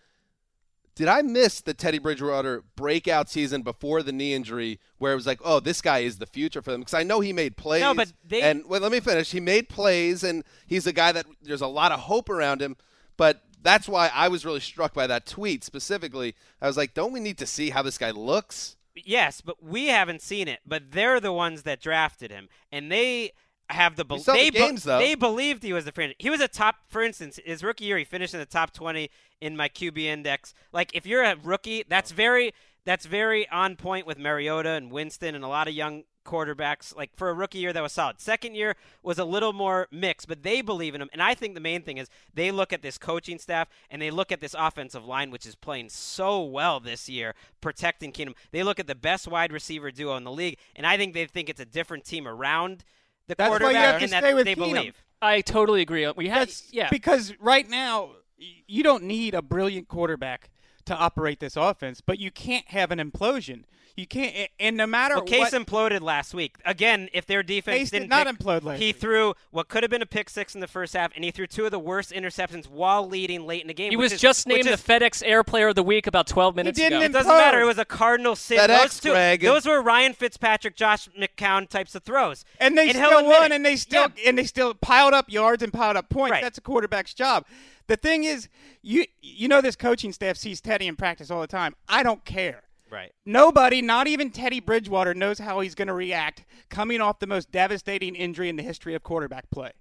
Did I miss the Teddy Bridgewater breakout season before the knee injury, where it was like, oh, this guy is the future for them? Because I know he made plays.
No, but they-
and wait, let me finish. He made plays, and he's a guy that there's a lot of hope around him. But that's why I was really struck by that tweet specifically. I was like, don't we need to see how this guy looks?
Yes, but we haven't seen it. But they're the ones that drafted him, and they have the, bel
We saw the
they be-
games, though.
they believed he was the franchise. He was a top, for instance, his rookie year he finished in the top twenty in my QB index. Like if you're a rookie, that's very that's very on point with Mariota and Winston and a lot of young quarterbacks. Like for a rookie year, that was solid. Second year was a little more mixed, but they believe in him. And I think the main thing is they look at this coaching staff and they look at this offensive line, which is playing so well this year, protecting Keenum. They look at the best wide receiver duo in the league, and I think they think it's a different team around the
That's why you have to
and that
stay with
they
Keenum.
believe.
I totally agree. We had
That's
yeah.
because right now you don't need a brilliant quarterback to operate this offense, but you can't have an implosion. You can't, and no matter
Well, Case
what,
imploded last week. Again, if their defense
Case did
didn't pick-
implode last
he
week.
threw what could have been a pick six in the first half, and he threw two of the worst interceptions while leading late in the game.
He was
is-
just
which
named the FedEx Air Player of the Week about 12 minutes
didn't
ago.
It doesn't matter. It was a Cardinal sin.
FedEx,
those, two,
Gregg.
those were Ryan Fitzpatrick, Josh McCown types of throws.
and they
he'll
still
admit
won,
it.
and they still
Yeah.
and they still piled up yards and piled up points.
Right.
That's a quarterback's job. The thing is, you you know this coaching staff sees Teddy in practice all the time. I don't care.
Right.
Nobody, not even Teddy Bridgewater, knows how he's going to react coming off the most devastating injury in the history of quarterback play.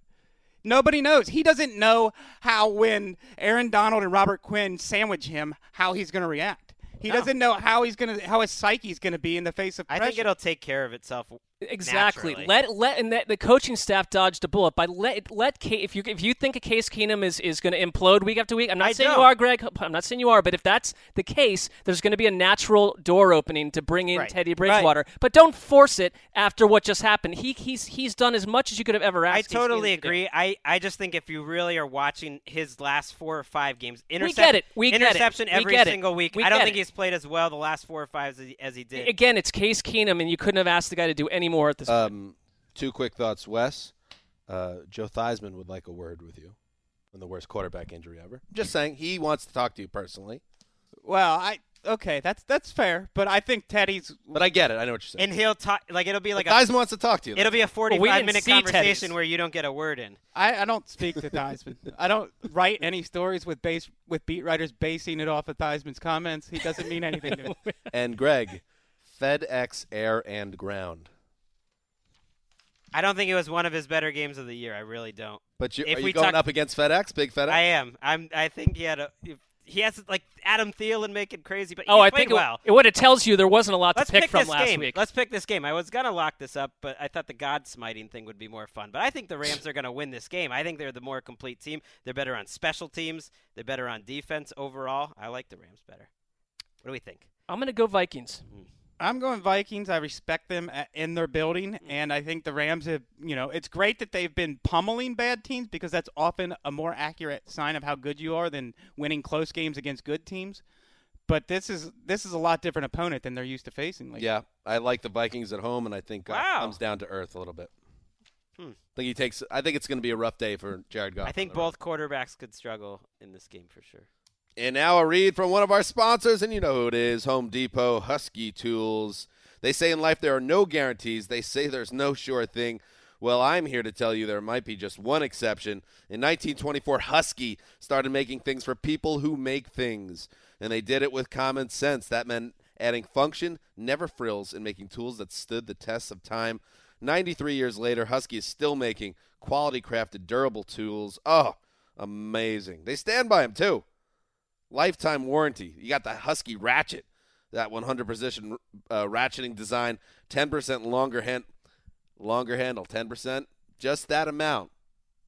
Nobody knows. He doesn't know how when Aaron Donald and Robert Quinn sandwich him, how he's going to react. He
No.
doesn't know how he's going to how his psyche's going to be in the face of
I think it'll take care of itself.
Exactly.
naturally.
Let let and that the coaching staff dodged a bullet by let let if you if you think a Case Keenum is is going to implode week after week. I'm not
I
saying
don't.
you are, Gregg. I'm not saying you are, but if that's the case, there's going to be a natural door opening to bring in
Right.
Teddy Bridgewater. But don't force it after what just happened. He he's he's done as much as you could have ever asked.
I totally
Keenum to
agree. I, I just think if you really are watching his last four or five games, intercep-
get it. We get it.
interception
We
every
get it.
single week.
We
I don't think
it.
he's played as well the last four or five as he, as he did.
Again, it's Case Keenum, and you couldn't have asked the guy to do any more at this point.
Um, two quick thoughts, Wes. Uh, Joe Theismann would like a word with you on the worst quarterback injury ever. Just saying, he wants to talk to you personally.
well, I okay, that's that's fair, but I think Teddy's
But I get it. I know what you're saying.
and he'll talk like it'll be like
But
a
Theismann wants to talk to you.
it'll be a 45
didn't
minute conversation
Teddy's.
where you don't get a word in.
I, I don't speak to Theismann. I don't write any stories with base with beat writers basing it off of Theismann's comments. He doesn't mean anything to me.
and Gregg, FedEx Air and Ground.
I don't think it was one of his better games of the year. I really don't.
But you,
If
are
we
you going
talk-
up against FedEx? Big FedEx?
I am. I'm. I think he had a. He has like Adam Thielen making crazy, but
oh,
he
I think it-
well.
it, what it tells you there wasn't a lot
Let's
to pick,
pick
from last
game.
week.
Let's pick this game. I was gonna lock this up, but I thought the God smiting thing would be more fun. But I think the Rams are gonna win this game. I think they're the more complete team. They're better on special teams. They're better on defense overall. I like the Rams better. What do we think?
I'm going to go Vikings. Mm.
I'm going Vikings. I respect them uh, in their building, mm-hmm. and I think the Rams have. You know, it's great that they've been pummeling bad teams because that's often a more accurate sign of how good you are than winning close games against good teams. But this is this is a lot different opponent than they're used to facing. Lately.
Yeah, I like the Vikings at home, and I think Goff
Wow.
comes down to earth a little bit.
Hmm.
I think he takes. I think it's going to be a rough day for Jared Goff.
I think
on the road.
both quarterbacks could struggle in this game for sure.
And now a read from one of our sponsors, and you know who it is Home Depot Husky Tools. They say in life there are no guarantees, they say there's no sure thing. Well, I'm here to tell you there might be just one exception. In 1924, Husky started making things for people who make things, and they did it with common sense. That meant adding function, never frills, and making tools that stood the test of time. 93 years later, Husky is still making quality crafted, durable tools. Oh, amazing. They stand by them, too. Lifetime warranty. You got the Husky Ratchet, that 100 position uh, ratcheting design, 10% longer hand, longer handle, 10%, just that amount.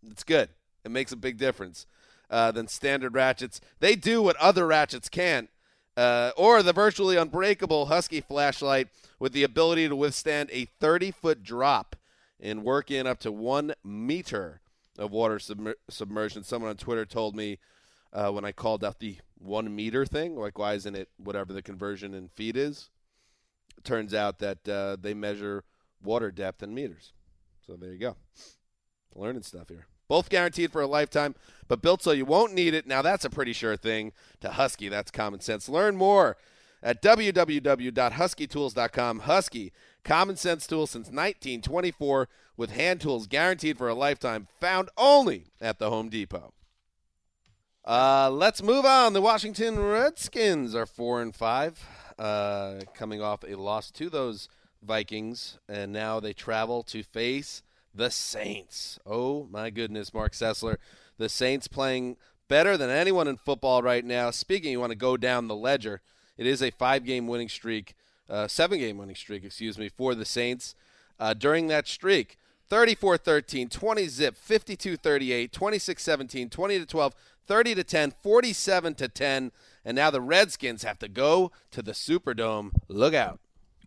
It's good. It makes a big difference uh, than standard ratchets. They do what other ratchets can't. Uh, or the virtually unbreakable Husky flashlight with the ability to withstand a 30 foot drop and work in up to one meter of water submer- submersion. Someone on Twitter told me uh, when I called out the one meter thing, like why isn't it whatever the conversion in feet is? It turns out that uh, they measure water depth in meters. So there you go. Learning stuff here. Both guaranteed for a lifetime, but built so you won't need it. Now that's a pretty sure thing. To Husky, that's common sense. Learn more at www.huskytools.com. Husky, common sense tools since 1924 with hand tools guaranteed for a lifetime, found only at the Home Depot. Uh, let's move on. The Washington Redskins are four and five, uh, coming off a loss to those Vikings, and now they travel to face the Saints. Oh my goodness, Marc Sessler, the Saints playing better than anyone in football right now. Speaking, you want to go down the ledger. It is a five-game winning streak, uh, seven-game winning streak, excuse me, for the Saints. Uh, during that streak, 34-13, 20 zip, 52-38, 26-17, 20 to 12, 30 to 10, 47 to 10, and now the Redskins have to go to the Superdome. Look out.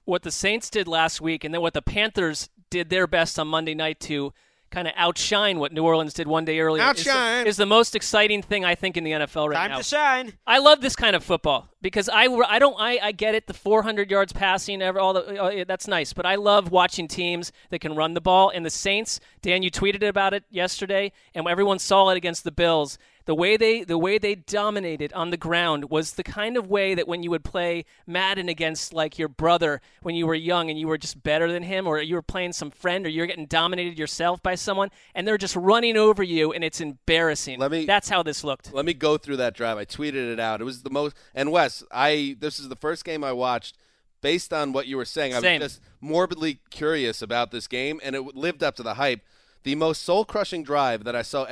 What the Saints did last week and then what the Panthers did their best on Monday night to kind of outshine what New Orleans did one day earlier. is the-
Outshine.
is the, most exciting thing I think in the NFL right
Time
now.
to shine.
I love this kind of football because I, I don't I, I get it the 400 yards passing ever all the uh, yeah, that's nice but I love watching teams that can run the ball and the Saints Dan you tweeted about it yesterday and everyone saw it against the Bills the way they the way they dominated on the ground was the kind of way that when you would play Madden against like your brother when you were young and you were just better than him or you were playing some friend or you're getting dominated yourself by someone and they're just running over you and it's embarrassing
Let me-
that's how this looked
Let me go through that drive. I tweeted it out. It was the most. And Wes, I this is the first game I watched. Based on what you were saying, I
Same.
was just morbidly curious about this game, and it lived up to the hype. The most soul-crushing drive that I saw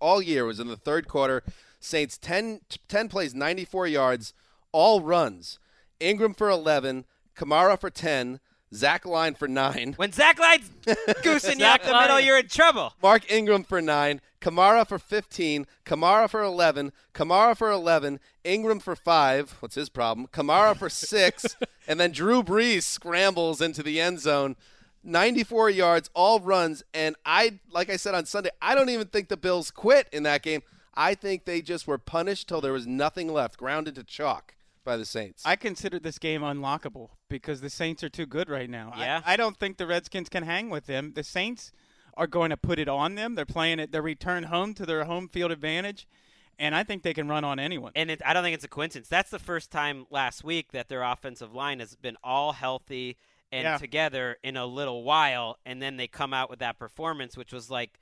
all year was in the third quarter. Saints 10, 10 plays, 94 yards, all runs. Ingram for 11, Kamara for 10, Zach Line for 9.
When Zach Line's goosing you up the middle, you're in trouble.
Mark Ingram for nine, Kamara for 15, Kamara for 11, Kamara for 11, Ingram for five. What's his problem? Kamara for six, and then Drew Brees scrambles into the end zone. 94 yards, all runs, and I, like I said on Sunday, I don't even think the Bills quit in that game. I think they just were punished till there was nothing left, ground into chalk by the Saints.
I consider this game unlockable because the Saints are too good right now. I-
Yeah.
I, don't think the Redskins can hang with them. The Saints are going to put it on them. They're playing it. They return home to their home field advantage, and I think they can run on anyone.
And it, I don't think it's a coincidence. That's the first time last week that their offensive line has been all healthy and
Yeah.
together in a little while, and then they come out with that performance, which was like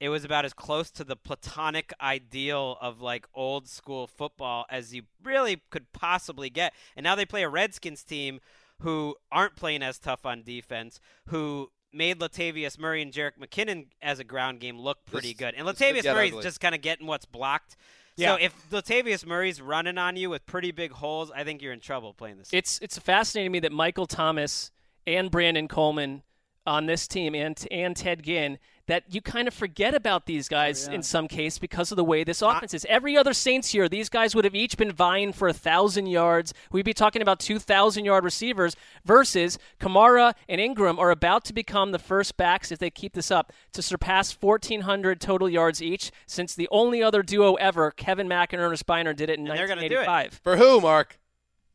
it was about as close to the platonic ideal of like old school football as you really could possibly get. And now they play a Redskins team who aren't playing as tough on defense, who made Latavius Murray and Jerick McKinnon as a ground game look pretty
This-
good. And Latavius
get
Murray's
ugly.
just kind of getting what's blocked.
Yeah.
So if Latavius Murray's running on you with pretty big holes, I think you're in trouble playing this.
It's it's fascinating to me that Michael Thomas and Brandon Coleman on this team and and Ted Ginn that you kind of forget about these oh, guys in some case because of the way this offense is. Every other Saints year, these guys would have each been vying for a thousand yards. We'd be talking about two thousand yard receivers versus Kamara and Ingram are about to become the first backs if they keep this up to surpass fourteen hundred total yards each since the only other duo ever, Kevin Mack and Earnest Byner, did it in
And they're gonna do it.
1985.
For who, Marc?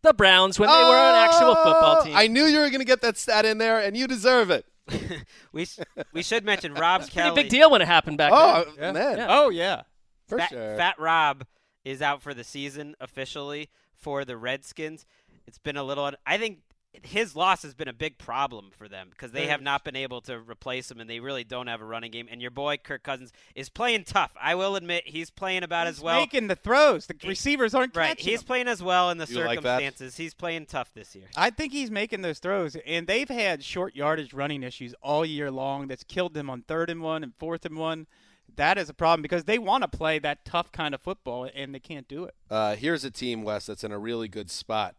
The Browns when they were an actual football
Oh,
team.
I knew you were going to get that stat in there, and you deserve it.
we sh- we should mention Rob
Pretty
Kelly.
big deal when it happened back
Oh,
then.
Uh, man.
Yeah.
oh yeah,
For
Fat,
sure.
Fat Rob is out for the season officially for the Redskins. It's been a little. I think his loss has been a big problem for them because they have not been able to replace him, and they really don't have a running game. And your boy Kirk Cousins is playing tough. I will admit he's playing about
He's
as well.
making the throws. The receivers aren't
right,
catching
he's
them.
playing as well in the
You like
circumstances. he's playing tough this year.
I think he's making those throws, and they've had short yardage running issues all year long. That's killed them on third and one and fourth and one. that is a problem because they want to play that tough kind of football and they can't do it.
Uh, here's a team, Wes, that's in a really good spot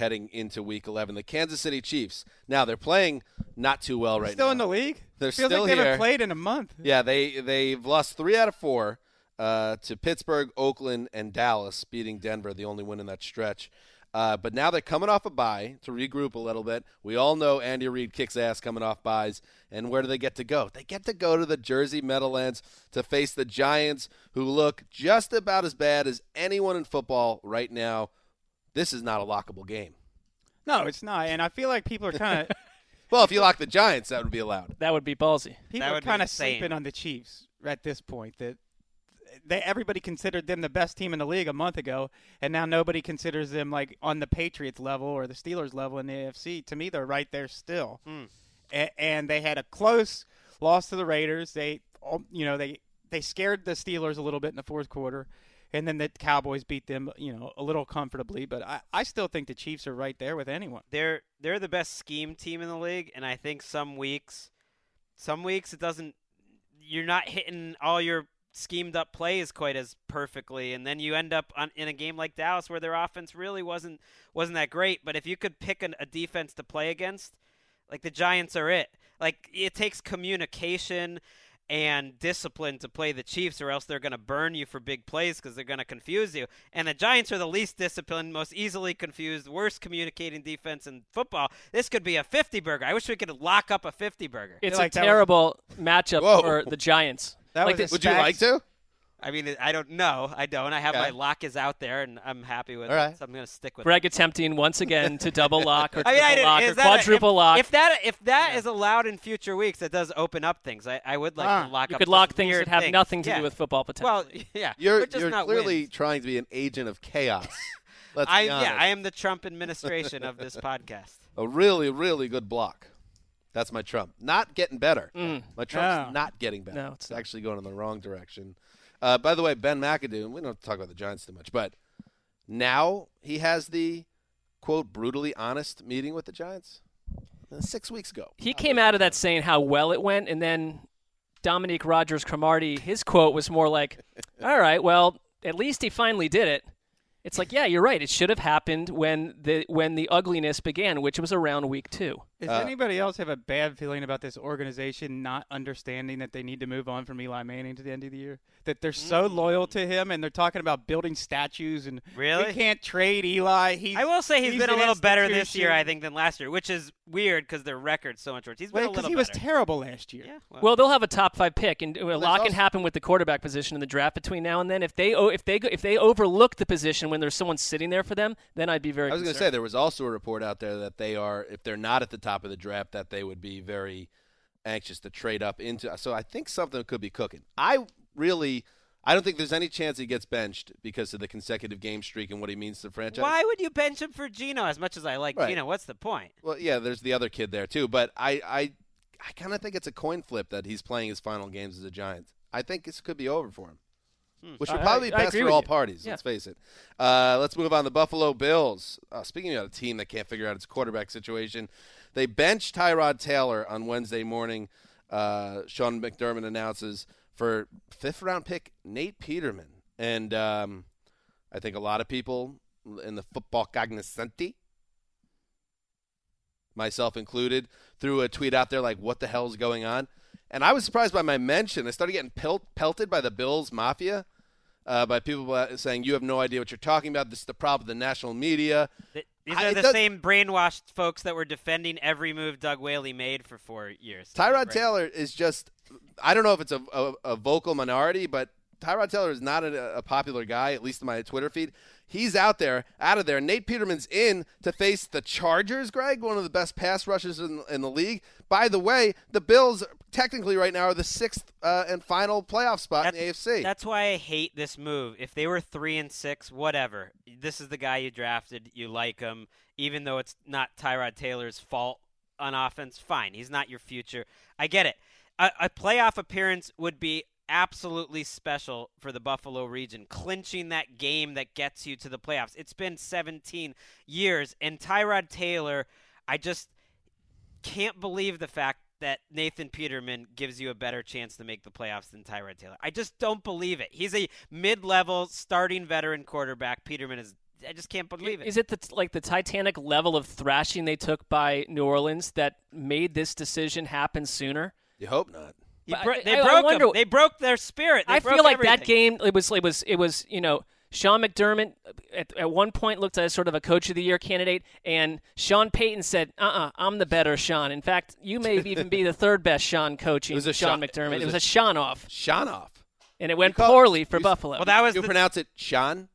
heading into Week 11. The Kansas City Chiefs. Now they're playing not too well right
still
now.
Still in the league.
They're
Feels
still
like they
here.
haven't played in a month.
Yeah, they they've lost three out of four uh, to Pittsburgh, Oakland, and Dallas, beating Denver, the only win in that stretch. Uh, but now they're coming off a bye to regroup a little bit. We all know Andy Reid kicks ass coming off byes. And where do they get to go? They get to go to the Jersey Meadowlands to face the Giants, who look just about as bad as anyone in football right now. This is not a lockable game.
No, it's not. And I feel like people are kind of
Well, if you lock the Giants, that would be allowed.
That would be ballsy.
people
That
are
would be
kind of
insane.
sleeping on the Chiefs at this point. That they everybody considered them the best team in the league a month ago, and now nobody considers them like on the Patriots level or the Steelers level in the AFC. To me, they're right there still. Hmm. A- and they had a close loss to the Raiders. They, you know, they they scared the Steelers a little bit in the fourth quarter, and then the Cowboys beat them, you know, a little comfortably. But I, I still think the Chiefs are right there with anyone.
they're they're the best scheme team in the league, and I think some weeks, some weeks it doesn't. You're not hitting all your schemed up plays quite as perfectly, and then you end up on, in a game like Dallas where their offense really wasn't wasn't that great. But if you could pick an, a defense to play against, like the Giants are it. Like it takes communication and discipline to play the Chiefs, or else they're going to burn you for big plays because they're going to confuse you. And the Giants are the least disciplined, most easily confused, worst communicating defense in football. This could be a 50 burger. I wish we could lock up a 50 burger.
It's
like
a
that was-
terrible matchup
Whoa.
for the Giants.
That
like
was
the-
Would you like to?
I mean, I don't know. I don't. I have
Okay.
my lock is out there, and I'm happy with
All right.
it, so I'm going to stick with it.
Gregg attempting once again to double lock or
I mean, I
triple lock or
that a-
quadruple
if,
lock.
If that if that is allowed in future weeks, that does open up things. I, I would like
Ah,
to lock
you
up.
could lock things that have
things.
nothing to
Yeah.
do with football potential.
Well, yeah,
You're
just
you're
not
clearly
wins.
trying to be an agent of chaos. Let's
I
be honest.
yeah, I am the Trump administration of this podcast.
a really really good block. That's my Trump. Not getting better. My Trump's
No.
not getting better.
No, it's
it's actually going in the wrong direction. Uh, by the way, Ben McAdoo. We don't talk about the Giants too much, but now he has the quote brutally honest meeting with the Giants. Uh, Six weeks ago.
he came out of that saying how well it went, and then Dominique Rodgers Cromartie, his quote was more like, "All right, well, at least he finally did it." It's like, yeah, you're right. It should have happened when the when the ugliness began, which was around week two.
Does
Uh,
anybody else have a bad feeling about this organization not understanding that they need to move on from Eli Manning to the end of the year? That they're so loyal to him and they're talking about building statues and
Really?
we can't trade Eli. He's,
I will say he's been a little better this year. I think, than last year, which is weird because their record's so much worse. He's been
Well,
a little
he was
better.
terrible last year.
yeah, well,
Well, they'll have a top five pick, and a lot can happen with the quarterback position in the draft between now and then. If they if they if they overlook the position when there's someone sitting there for them, then I'd be very.
I was going to say there was also a report out there that they are, if they're not at the top of the draft, that they would be very anxious to trade up into. So I think something could be cooking. I really, I don't think there's any chance he gets benched because of the consecutive game streak and what he means to the franchise.
why would you bench him for Geno as much as I like
Right.
Geno? What's the point?
Well, yeah, there's the other kid there too, but I, I, I kind of think it's a coin flip that he's playing his final games as a Giant. I think this could be over for him, which would probably be
I- I
best for all
you.
parties.
Yeah.
Let's face it. Uh, let's move on. The Buffalo Bills. Uh, speaking of a team that can't figure out its quarterback situation, they benched Tyrod Taylor on Wednesday morning. Uh, Sean McDermott announces for fifth round pick Nate Peterman, and um, I think a lot of people in the football cognoscenti myself included, threw a tweet out there like, "What the hell is going on?" And I was surprised by my mention. I started getting pelt- pelted by the Bills Mafia, uh, by people saying, "You have no idea what you're talking about. This is the problem with the national media."
Th- These are
it
the
does-
same brainwashed folks that were defending every move Doug Whaley made for four years.
Tyrod
Right.
Taylor is just. I don't know if it's a, a, a vocal minority, but Tyrod Taylor is not a, a popular guy, at least in my Twitter feed. He's out there, out of there. Nate Peterman's in to face the Chargers, Gregg, one of the best pass rushers in, in the league. By the way, the Bills, technically right now, are the sixth uh, and final playoff spot in the AFC.
That's why I hate this move. If they were three and six, whatever. This is the guy you drafted. You like him, even though it's not Tyrod Taylor's fault on offense. Fine, he's not your future. I get it. A, a playoff appearance would be absolutely special for the Buffalo region, clinching that game that gets you to the playoffs. It's been 17 years, and Tyrod Taylor, I just can't believe the fact that Nathan Peterman gives you a better chance to make the playoffs than Tyrod Taylor. I just don't believe it. He's a mid-level starting veteran quarterback. Peterman is. I just can't believe it.
Is it the, like the Titanic level of thrashing they took by New Orleans that made this decision happen sooner?
You hope not.
He bro- they
I
broke
wonder-
him. They broke their spirit. They
I feel like that game it was it was it was you know Sean McDermott at, at one point looked as sort of a coach of the year candidate, and Sean Payton said, "Uh, uh-uh, I'm the better Sean. In fact, you may even be the third best Sean coaching
It was a
Sean
Sean-
McDermott.
it
It
was
was,
a-
a Sean off,
Shanoff.
and it went
call-
poorly for
you
Buffalo.
Well, that was
You
the,
pronounce it Sean?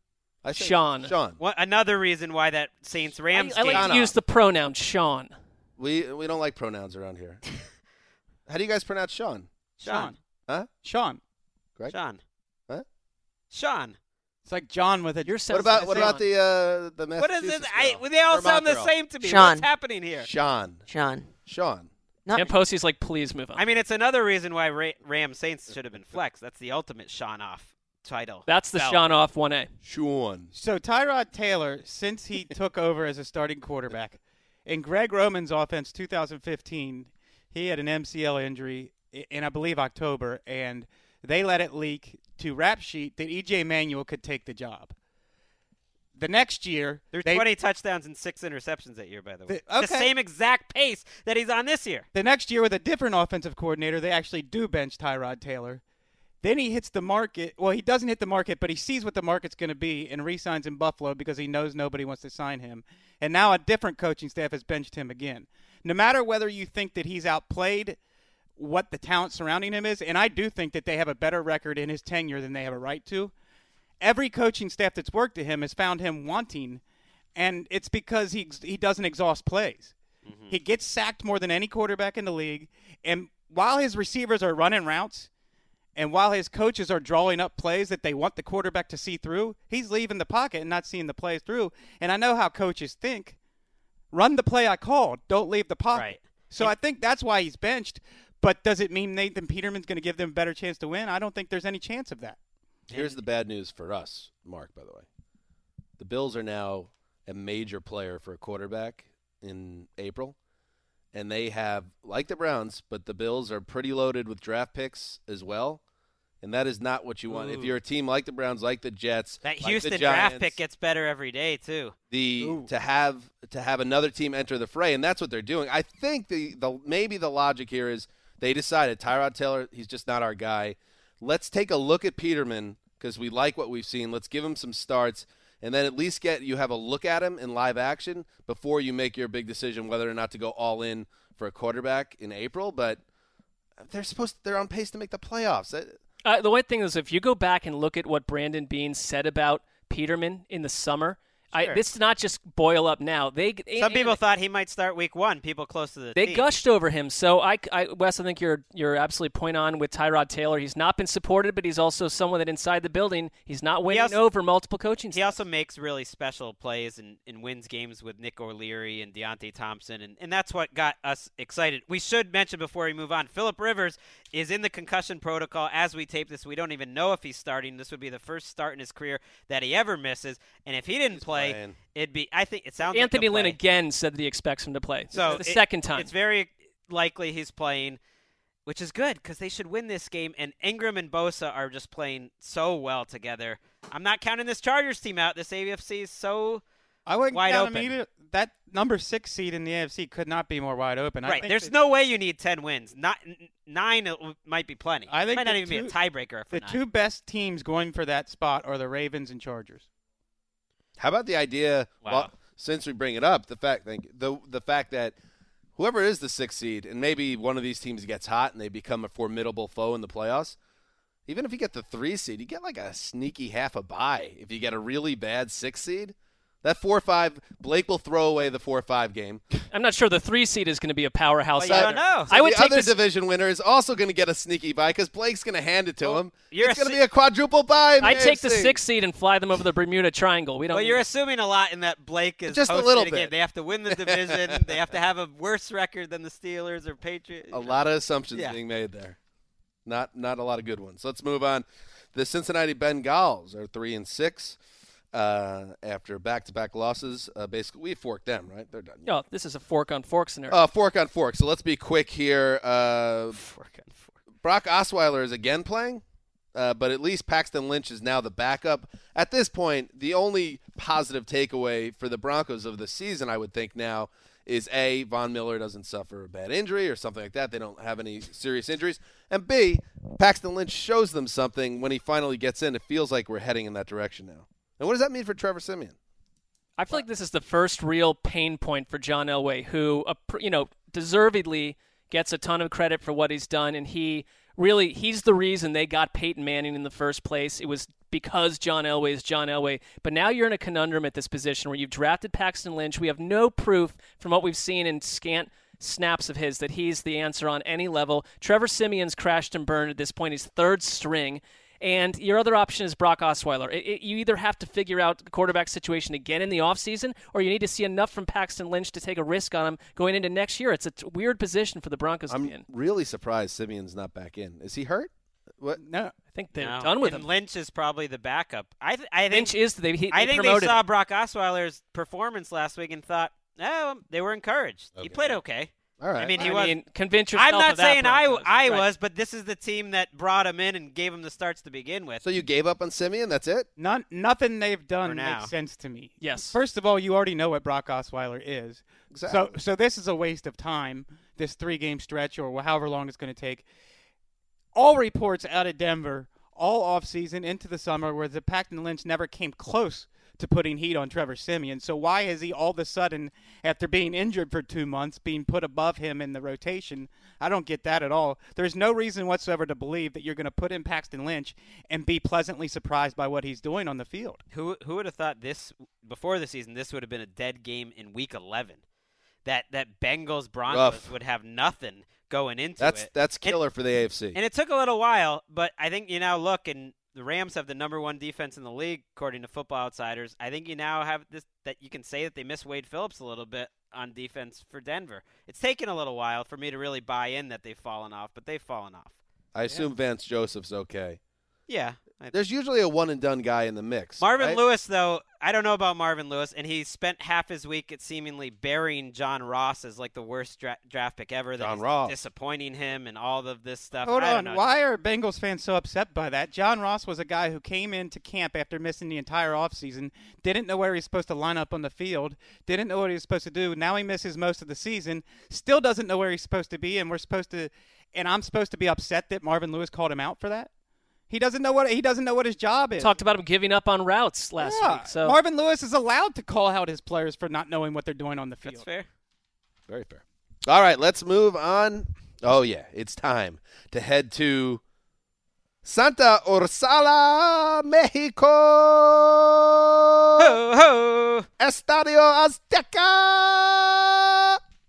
I say
Sean.
Sean.
one, another reason why that Saints
I,
Rams
I
game.
like to use the pronoun Sean.
We we don't like pronouns around here. How do you guys pronounce Sean?
Sean.
Huh?
Sean.
Gregg?
Sean.
Huh?
Sean.
It's like John with a.
You're
What about what about the uh the
What is it? I,
girl?
they all
Vermont
sound the
girl?
same to me.
Sean.
What's happening here?
Sean.
Sean.
Sean.
No,
Tamposi's like, please move on.
I mean, it's another reason why Ra- Ram Saints should have been flexed. That's the ultimate Sean off title.
That's the
belt.
Sean off one A.
Sean.
So Tyrod Taylor, since he took over as a starting quarterback, in Greg Roman's offense 2015, he had an MCL injury i- in I believe October, and they let it leak to Rap Sheet that EJ Manuel could take the job. The next year,
There's
they,
20 touchdowns and six interceptions that year, by the way.
The-
The same exact pace that he's on this year.
the next year with a different offensive coordinator, they actually do bench Tyrod Taylor. Then he hits the market. Well, he doesn't hit the market, but he sees what the market's going to be and resigns in Buffalo because he knows nobody wants to sign him. And now a different coaching staff has benched him again. No matter whether you think that he's outplayed what the talent surrounding him is, and I do think that they have a better record in his tenure than they have a right to. Every coaching staff that's worked to him has found him wanting, and it's because he he doesn't exhaust plays. Mm-hmm. He gets sacked more than any quarterback in the league, and while his receivers are running routes, and while his coaches are drawing up plays that they want the quarterback to see through, he's leaving the pocket and not seeing the plays through. And I know how coaches think. Run the play I called. Don't leave the pocket.
Right.
So I think that's why he's benched. But does it mean Nathan Peterman's going to give them a better chance to win? I don't think there's any chance of that.
Here's the bad news for us, Marc, by the way. The Bills are now a major player for a quarterback in April. And they have, like the Browns, but the Bills are pretty loaded with draft picks as well. And that is not what you want. If you're a team like the Browns, like the Jets,
That
like the
Houston draft pick gets better every day, too.
the to have to have another team enter the fray, and that's what they're doing. I think the the maybe the logic here is they decided Tyrod Taylor, he's just not our guy. Let's take a look at Peterman because we like what we've seen. Let's give him some starts, and then at least get you have a look at him in live action before you make your big decision whether or not to go all in for a quarterback in April. But they're supposed they're on pace to make the playoffs.
Uh, the one thing is, if you go back and look at what Brandon Beane said about Peterman in the summer, I,
Sure.
this is not just boil up now. They
Some
and-
people
and
thought he might start week one, people close to the
they
team.
gushed over him. So I, I, Wes, I think you're you're absolutely point on with Tyrod Taylor. He's not been supported, but he's also someone that inside the building he's not winning
also-
over multiple coaching.
He
staffs.
also makes really special plays and, and wins games with Nick O'Leary and Deonte Thompson, and, and that's what got us excited. We should mention before we move on, Philip Rivers is in the concussion protocol as we tape this. We don't even know if he's starting. This would be the first start in his career that he ever misses, and if he didn't play,
playing.
it'd be. I think it sounds.
Anthony
like
Lynn
play.
again said that he expects him to play.
So
It's the
it-
second time.
It's very likely he's playing, which is good because they should win this game. And Ingram and Bosa are just playing so well together. I'm not counting this Chargers team out. This AFC is so
I wouldn't
Wide
count
open.
either. That number six seed in the AFC could not be more wide open. I
right.
think
There's no way you need ten wins. Not n- nine it w- might be plenty.
I think it
might not
the
even be a tiebreaker. For
the
nine.
two best teams going for that spot are the Ravens and Chargers.
How about the idea?
Wow.
Well, since we bring it up, the fact the the fact that whoever is the sixth seed, and maybe one of these teams gets hot and they become a formidable foe in the playoffs. Even if you get the three seed, you get like a sneaky half a bye. If you get a really bad six seed, that four five, Blake will throw away the four five game.
I'm not sure the three seed is going to be a powerhouse.
Oh, well, you
either.
don't know.
I would
the
take
other
this.
division winner is also going to get a sneaky bye because Blake's going to hand it to him.
you're
it's going to
si-
be a quadruple bye.
I'd take the six seed and fly them over the Bermuda Triangle. We don't.
Well, you're
it.
assuming a lot in that Blake is
Just a
hosting
little
game.
bit.
They have to win the division. they have to have a worse record than the Steelers or Patriots.
A lot of assumptions
Yeah.
being made there. Not not a lot of good ones. Let's move on. The Cincinnati Bengals are three and six. Uh, after back-to-back losses. Uh, basically, we forked them, right? They're done.
No, this is a fork on fork scenario.
Uh, fork on fork. So let's be quick here. Uh, fork on fork. Brock Osweiler is again playing, uh, but at least Paxton Lynch is now the backup. At this point, the only positive takeaway for the Broncos of the season, I would think now, is A, Von Miller doesn't suffer a bad injury or something like that. They don't have any serious injuries. And B, Paxton Lynch shows them something when he finally gets in. It feels like we're heading in that direction now. And what does that mean for Trevor Siemian?
I feel like this is the first real pain point for John Elway, who, you know, deservedly gets a ton of credit for what he's done, and he really he's the reason they got Peyton Manning in the first place. It was because John Elway is John Elway. But now you're in a conundrum at this position where you've drafted Paxton Lynch. We have no proof from what we've seen in scant snaps of his that he's the answer on any level. Trevor Siemian's crashed and burned at this point. He's third string. And your other option is Brock Osweiler. It, it, you either have to figure out the quarterback situation again in the offseason, or you need to see enough from Paxton Lynch to take a risk on him going into next year. It's a t- weird position for the Broncos to
I'm
be in.
really surprised Siemian's not back in. Is he hurt? What?
No,
I think they're
No.
done with
and
him.
Lynch is probably the backup. I th- I think
Lynch is they, he,
I
they
think they saw. Brock Osweiler's performance last week and thought, oh, they were encouraged. He played okay.
All right.
I mean, he
I
was.
mean, convince yourself.
I'm not
of that,
saying I,
Broncos.
I
Right.
was, but this is the team that brought him in and gave him the starts to begin with.
so you gave up on Siemian? That's it?
None, nothing they've done makes sense to me.
Yes.
First of all, you already know what Brock Osweiler is. So,
Exactly.
so this is a waste of time. This three-game stretch, or however long it's going to take. All reports out of Denver, all offseason into the summer, where the Paxton Lynch never came close to putting heat on Trevor Siemian. So why is he all of a sudden, after being injured for two months, being put above him in the rotation? I don't get that at all. There's no reason whatsoever to believe that you're going to put in Paxton Lynch and be pleasantly surprised by what he's doing on the field.
Who who would have thought this before the season? This would have been a dead game in Week 11. That that Bengals Broncos
Rough.
would have nothing going into
That's
it.
that's
And-
killer for the AFC.
And it took a little while, but I think you now look and the Rams have the number one defense in the league according to Football Outsiders. I think you now have this that you can say that they miss Wade Phillips a little bit on defense for Denver. It's taken a little while for me to really buy in that they've fallen off, but they've fallen off.
I assume Vance Joseph's okay.
Yeah. I-
There's usually a one and done guy in the mix.
Marvin
right?
Lewis, though, I don't know about Marvin Lewis, and he spent half his week at seemingly burying John Ross as like the worst dra- draft pick ever. That
John Ross.
disappointing him and all of this stuff.
Hold
I don't
on.
know.
Why are Bengals fans so upset by that? John Ross was a guy who came into camp after missing the entire offseason, didn't know where he's supposed to line up on the field, didn't know what he was supposed to do. Now he misses most of the season, still doesn't know where he's supposed to be, and we're supposed to, and I'm supposed to be upset that Marvin Lewis called him out for that. He doesn't know what he doesn't know what his job is.
Talked about him giving up on routes last
yeah.
week. So
Marvin Lewis is allowed to call out his players for not knowing what they're doing on the field.
That's fair.
Very fair. All right, let's move on. Oh yeah, it's time to head to Santa Ursula, Mexico.
Ho ho!
Estadio Azteca.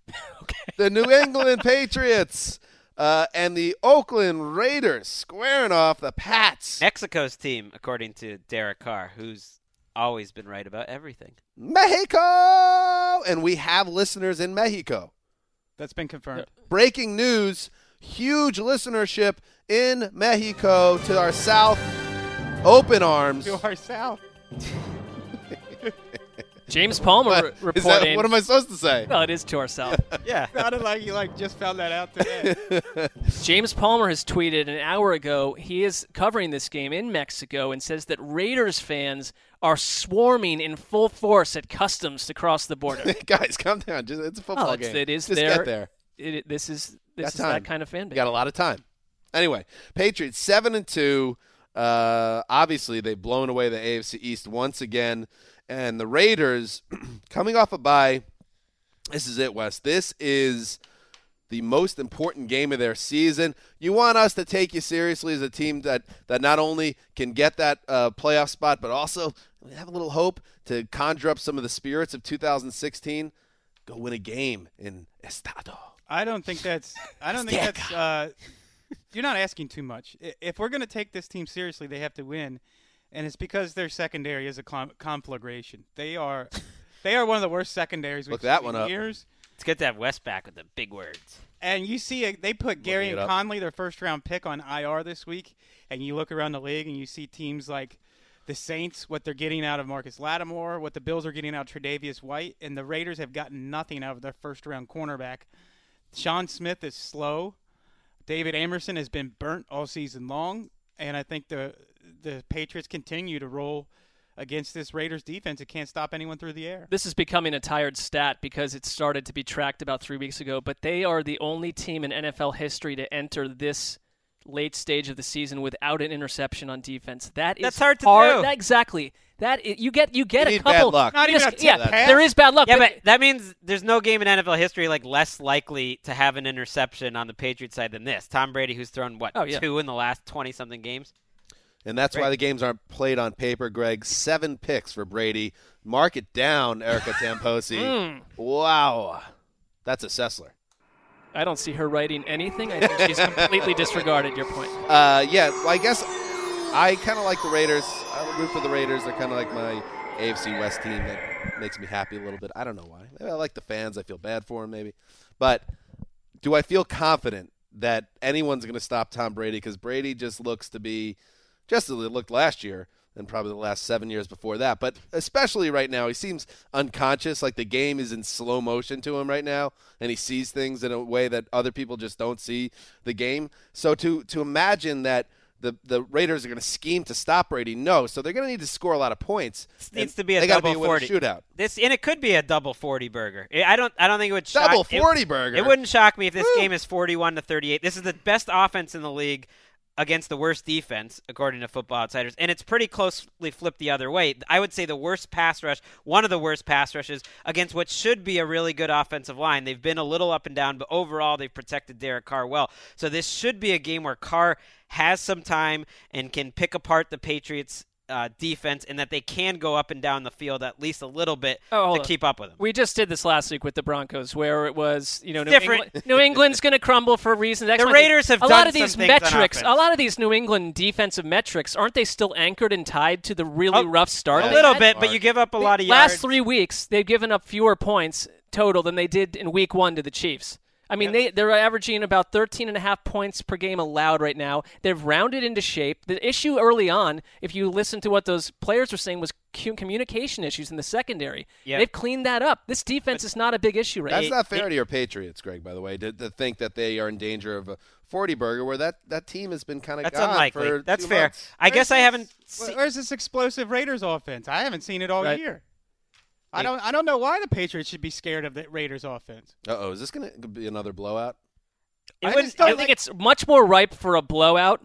okay. The New England Patriots uh, and the Oakland Raiders squaring off the Pats.
Mexico's team, according to Derek Carr, who's always been right about everything.
Mexico! And we have listeners in Mexico.
That's been confirmed.
Breaking news huge listenership in Mexico to our south. Open arms.
To our south.
James Palmer
What?
re-
Is
reporting.
that, what am I supposed to say?
Well, it is to our south.
Yeah.
Sounded like you like just found that out today.
James Palmer has tweeted an hour ago he is covering this game in Mexico and says that Raiders fans are swarming in full force at customs to cross the border.
Guys, calm down. Just, it's a football
Well, it's,
game.
it is
Just
there.
get there.
It, it- this is this
Got
is
time.
that kind of fan
You
base.
got a lot of time. Anyway, Patriots seven and two. Uh, obviously, they've blown away the AFC East once again, and the Raiders coming off a bye. This is it, Wes. This is the most important game of their season. You want us to take you seriously as a team that that not only can get that uh, playoff spot, but also have a little hope to conjure up some of the spirits of 2016. Go win a game in Estado.
I don't think that's. I don't think that's. Uh, you're not asking too much. If we're going to take this team seriously, they have to win, and it's because their secondary is a conflagration. They are, they are one of the worst secondaries we've
Look that
seen
one
in
up.
years.
It's good to have Wes back with the big words.
And you see, uh, they put Gareon
it
and. Conley, their first round pick, on IR this week. And you look around the league and you see teams like the Saints, what they're getting out of Marcus Lattimore, what the Bills are getting out of Tre'Davious White, and the Raiders have gotten nothing out of their first round cornerback. Sean Smith is slow. David Amerson has been burnt all season long, and I think the the Patriots continue to roll against this Raiders defense. It can't stop anyone through the air.
This is becoming a tired stat because it started to be tracked about three weeks ago, but they are the only team in NFL history to enter this late stage of the season without an interception on defense. That is
That's hard to do.
That, exactly. That you get you get
You
a
need bad
couple.
luck.
Not
you
even
just- yeah,
tip
there is bad luck.
Yeah, but that means there's no game in NFL history like less likely to have an interception on the Patriots side than this. Tom Brady, who's thrown what
Oh, yeah.
two in the last twenty something games.
And that's why the games aren't played on paper, Gregg. Seven picks for Brady. Mark it down, Erica Tamposi.
Hmm.
Wow. That's a Sessler.
I don't see her writing anything. I think she's completely disregarded your point.
Uh, yeah, well, I guess I kind of like the Raiders. I root for the Raiders. They're kind of like my AFC West team that makes me happy a little bit. I don't know why. Maybe I like the fans. I feel bad for them, maybe. But do I feel confident that anyone's going to stop Tom Brady? Because Brady just looks to be just as it looked last year and probably the last seven years before that. But especially right now, he seems unconscious. Like the game is in slow motion to him right now, and he sees things in a way that other people just don't see the game. So to to imagine that. The, the Raiders are going to scheme to stop Brady. No, so they're going to need to score a lot of points.
This needs to be a double
be a
forty
shootout.
This and it could be a double forty burger. I don't I don't think it would shock,
Double
it-
40 burger.
It wouldn't shock me if this game is forty one to thirty eight. This is the best offense in the league against the worst defense, according to Football Outsiders, and it's pretty closely flipped the other way. I would say the worst pass rush, one of the worst pass rushes against what should be a really good offensive line. They've been a little up and down, but overall they've protected Derek Carr well. So this should be a game where Carr has some time and can pick apart the Patriots. Uh, defense and that they can go up and down the field at least a little bit
Oh,
to keep up with them.
We just did this last week with the Broncos, where it was you know New,
different.
England, New England's going to crumble for reasons.
The. Raiders have
a lot of these metrics. A lot of these New England defensive metrics aren't they still anchored and tied to the really
Oh,
rough start?
A little bit, but you give up a lot of Yards.
last three weeks they've given up fewer points total than they did in week one to the Chiefs. I mean, they, they're averaging about 13 and a half points per game allowed right now. They've rounded into shape. The issue early on, if you listen to what those players were saying, was communication issues in the secondary.
Yeah.
They've cleaned that up. This defense is not a big issue right now.
That's
now.
not fair to your Patriots, Gregg. By the way, to, to think that they are in danger of a forty burger, where that, that team has been kind of
That's
gone
unlikely.
for
That's
two
fair.
months.
I guess I haven't. Se-
Where's this explosive Raiders offense? I haven't seen it all
Right.
year. I don't. I don't know why the Patriots should be scared of the Raiders offense.
Uh oh, is this going to be another blowout?
it
I
wouldn't-
just don't
think it's much more ripe for a blowout.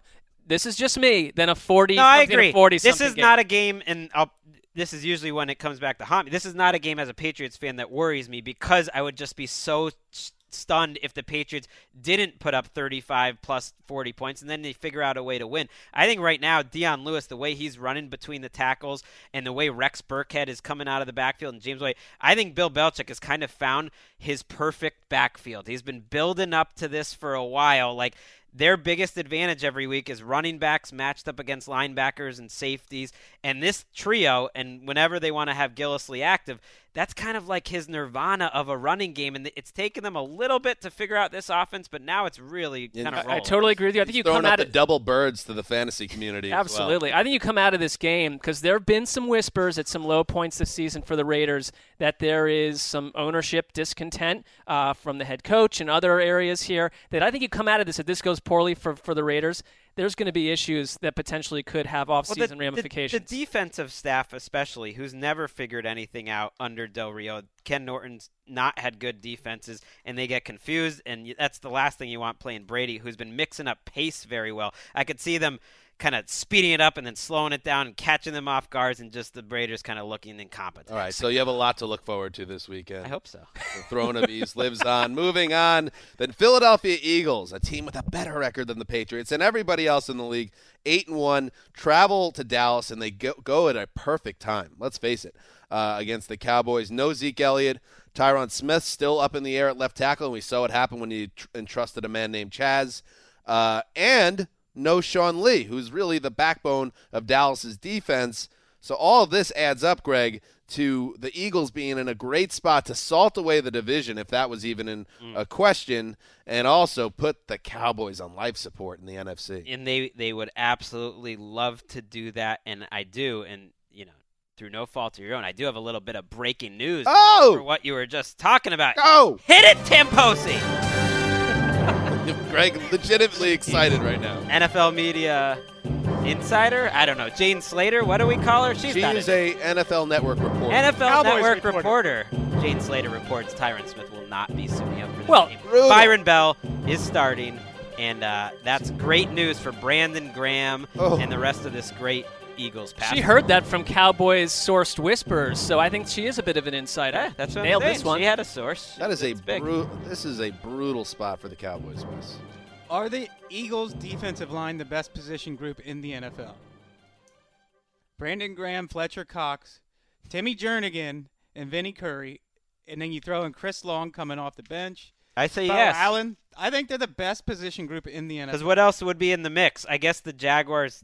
This is just me than a 40
No, I agree.
40
This is
game.
not a game, and I'll, this is usually when it comes back to haunt me. This is not a game as a Patriots fan that worries me because I would just be so s- stunned if the Patriots didn't put up 35 plus 40 points and then they figure out a way to win. I think right now, Dion Lewis, the way he's running between the tackles and the way Rex Burkhead is coming out of the backfield and James White, I think Bill Belichick has kind of found his perfect backfield. He's been building up to this for a while. Like, their biggest advantage every week is running backs matched up against linebackers and safeties. And this trio, and whenever they want to have Gillislee active, that's kind of like his nirvana of a running game. And it's taken them a little bit to figure out this offense, but now it's really
Yeah,
kind of
I, I totally agree with you. I think you
Throwing
come
up
at
the double birds to the fantasy community. as well.
Absolutely. I think you come out of this game because there have been some whispers at some low points this season for the Raiders that there is some ownership discontent uh, from the head coach and other areas here. That I think you come out of this, if this goes poorly for, for the Raiders, there's going to be issues that potentially could have offseason
Well, the-
ramifications.
The, the defensive staff, especially, who's never figured anything out under Del Rio. Ken Norton's not had good defenses, and they get confused, and that's the last thing you want playing Brady, who's been mixing up pace very well. I could see them kind of speeding it up and then slowing it down and catching them off guards, and just the Raiders kind of looking incompetent.
All right, so you have a lot to look forward to this weekend.
I hope so.
The throne of ease lives on. Moving on, then Philadelphia Eagles, a team with a better record than the Patriots and everybody else in the league, eight and one, travel to Dallas and they go, go at a perfect time. Let's face it, uh, against the Cowboys. No Zeke Elliott, Tyron Smith still up in the air at left tackle, and we saw what happened when he tr- entrusted a man named Chaz, uh, and no Sean Lee, who's really the backbone of Dallas's defense. So all of this adds up, Gregg, to the Eagles being in a great spot to salt away the division, if that was even in mm. a question, and also put the Cowboys on life support in the NFC.
and they they would absolutely love to do that, and I do, and you know, through no fault of your own, I do have a little bit of breaking news
Oh!
for what you were just talking about.
Oh,
Hit it, Tamposi!
Gregg, legitimately excited right now.
NFL media insider. I don't know. Jane Slater. What do we call her? She's
She is
an
a NFL Network reporter.
NFL
Cowboys
Network
reporter.
reporter. Jane Slater reports Tyron Smith will not be suiting up for the
Well,
game.
brutal.
Byron Bell is starting, and uh, that's great news for Brandon Graham
Oh.
and the rest of this great Eagles pass.
She heard that from Cowboys sourced whispers, so I think she is a bit of an insider.
Yeah, that's what
Nailed
I'm
this one.
She had a source.
that is a
It's big.
bru- this is a brutal spot for the Cowboys, Wes.
Are the Eagles' defensive line the best position group in the NFL? Brandon Graham, Fletcher Cox, Timmy Jernigan, and Vinny Curry, and then you throw in Chris Long coming off the bench.
I say
Beau
yes.
Allen. I think they're the best position group in the NFL.
Because what else would be in the mix? I guess the Jaguars'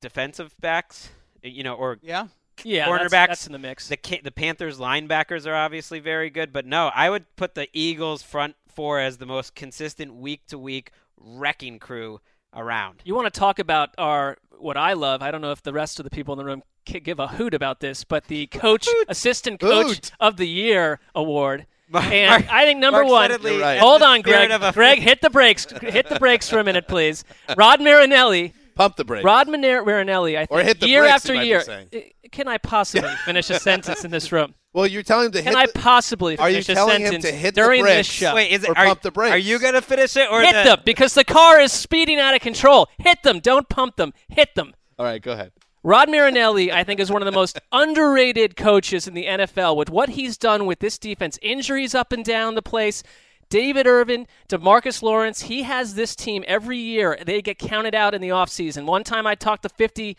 defensive backs, eh, you know, or
Yeah.
Yeah,
cornerbacks.
that's in the mix.
The the Panthers linebackers are obviously very good, but no, I would put the Eagles front four as the most consistent week to week wrecking crew around.
You want to talk about our what I love? I don't know if the rest of the people in the room can give a hoot about this, but the coach, assistant coach
Hoot.
of the year award.
Mark-
And I think number
Mark
one.
Suddenly
right.
Hold on,
Gregg.
Gregg, hit the brakes. hit the brakes for a minute, please. Rod Marinelli.
Pump the brakes.
Rod Mar- Marinelli. I think
Or hit the
year
brakes,
after
you might be
year.
saying.
I- Can I possibly finish a sentence in this room?
well, you're telling him to hit
Can
hit
I
the,
possibly
Are you
finish a
telling him
sentence
to hit the
during this
brakes?
show?
Wait, is it?
Or
Are,
pump the brakes.
are you gonna finish it or
hit
the,
them because the car is speeding out of control. Hit them. Don't pump them. Hit them.
All right, go ahead.
Rod Marinelli, I think, is one of the most underrated coaches in the NFL with what he's done with this defense. Injuries up and down the place. David Irving, Demarcus Lawrence, he has this team every year. They get counted out in the offseason. One time I talked to 50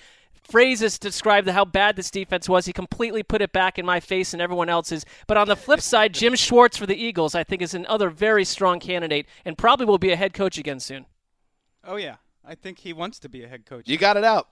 phrases to describe how bad this defense was. He completely put it back in my face and everyone else's. But on the flip side, Jim Schwartz for the Eagles, I think, is another very strong candidate and probably will be a head coach again soon.
Oh yeah. I think he wants to be a head coach.
You got it out.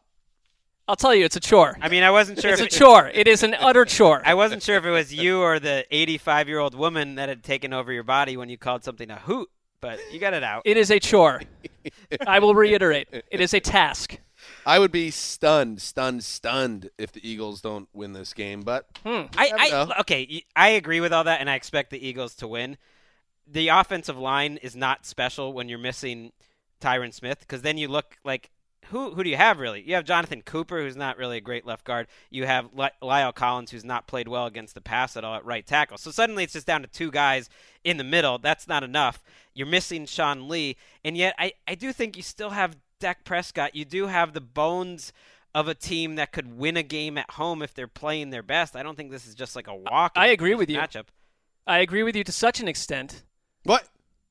I'll tell you, it's a chore.
I mean, I wasn't sure.
It's
if
a chore. It is an utter chore.
I wasn't sure if it was you or the 85 year old woman that had taken over your body when you called something a hoot, but you got it out.
It is a chore. I will reiterate. It is a task.
I would be stunned, stunned, stunned if the Eagles don't win this game. But hmm.
I,
never
I
know.
okay, y- I agree with all that, and I expect the Eagles to win. The offensive line is not special when you're missing Tyron Smith, because then you look like who who do you have really? You have Jonathan Cooper, who's not really a great left guard. You have Ly- La'el Collins, who's not played well against the pass at all at right tackle. So suddenly it's just down to two guys in the middle. That's not enough. You're missing Sean Lee, and yet I, I do think you still have Dak Prescott. You do have the bones of a team that could win a game at home if they're playing their best. I don't think this is just like a walk.
I agree with you.
Matchup.
I agree with you to such an extent.
what?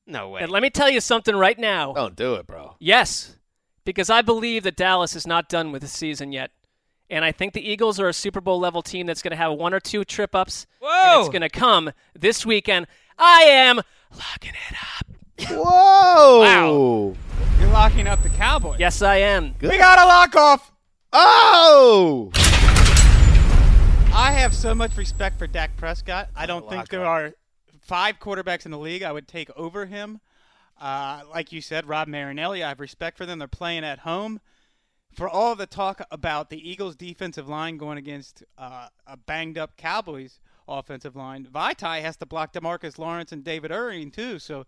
No way.
And let me tell you something right now.
Don't do it, bro.
Yes, because I believe that Dallas is not done with the season yet. And I think the Eagles are a Super Bowl level team that's going to have one or two trip ups. And
Whoa!
it's going to come this weekend. I am locking it up.
Whoa!
Wow.
You're locking up the Cowboys.
Yes, I am.
We got a lock off.
Oh!
I have so much respect for Dak Prescott. I don't think there
off.
are five quarterbacks in the league I would take over him. Uh, like you said, Rod Marinelli, I have respect for them. They're playing at home. For all the talk about the Eagles' defensive line going against uh, a banged up Cowboys offensive line, Vaitai has to block Demarcus Lawrence and David Irving, too. So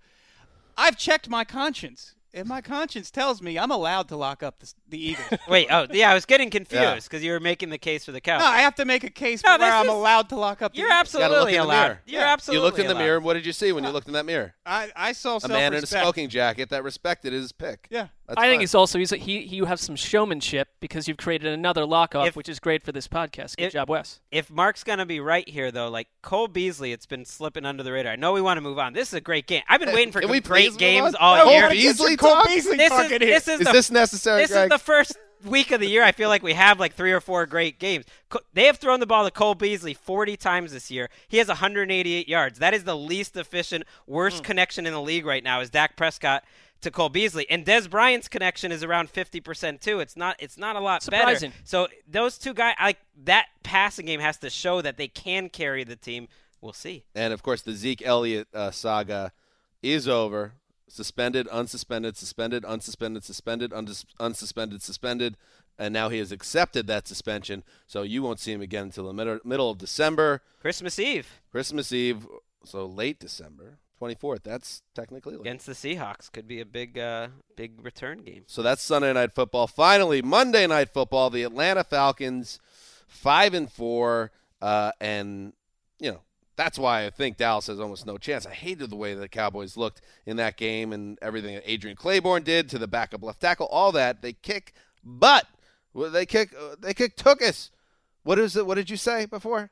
I've checked my conscience. And my conscience tells me I'm allowed to lock up the, the Eagles.
Wait, oh yeah, I was getting confused because you were making the case for the Cowboys.
no, I have to make a case
No,
for where
this
I'm
is-
allowed to lock up the
You're
Eagles.
Gotta look
absolutely
in the
allowed.
mirror.
You're
Yeah.
absolutely
You looked in the
allowed.
mirror. What did you see when you looked in that mirror?
I, I saw
A man in a smoking jacket that respected his pick.
Yeah.
That's
I think
fine.
he's also he's he you have some showmanship because you've created another lock off,
If-
which is great for this podcast. Good
if-
job, Wes.
If Marc's gonna be right here, though, like Cole Beasley, it's been slipping under the radar. I know we want to move on. This is a great game. I've been waiting for
Can we
great games
on?
all
No,
year.
Cole Beasley
Cole
talk?
Beasley
This is
here.
this is
Is
the
this necessary,
This
Gregg?
is the first week of the year. I feel like we have like three or four great games. They have thrown the ball to Cole Beasley 40 times this year. He has 188 yards. That is the least efficient, worst connection in the league right now. Is Dak Prescott to Cole Beasley. And Dez Bryant's connection is around 50% too. It's not it's not a lot
Surprising.
better. So those two guys like that passing game has to show that they can carry the team. We'll see.
And of course, the Zeke Elliott uh, saga is over. Suspended, unsuspended, suspended, unsuspended, suspended, undis- unsuspended, suspended, and now he has accepted that suspension. So you won't see him again until the middle, middle of December,
Christmas Eve
Christmas Eve. So late December, 24th. That's technically late.
against the Seahawks could be a big uh, big return game.
So that's Sunday night football. Finally, Monday night football. The Atlanta Falcons, five and four, uh, and you know that's why I think Dallas has almost no chance. I hated the way the Cowboys looked in that game and everything that Adrian Clayborn did to the backup left tackle. All that they kick, but well, they kick they kick took us. What is it? What did you say before?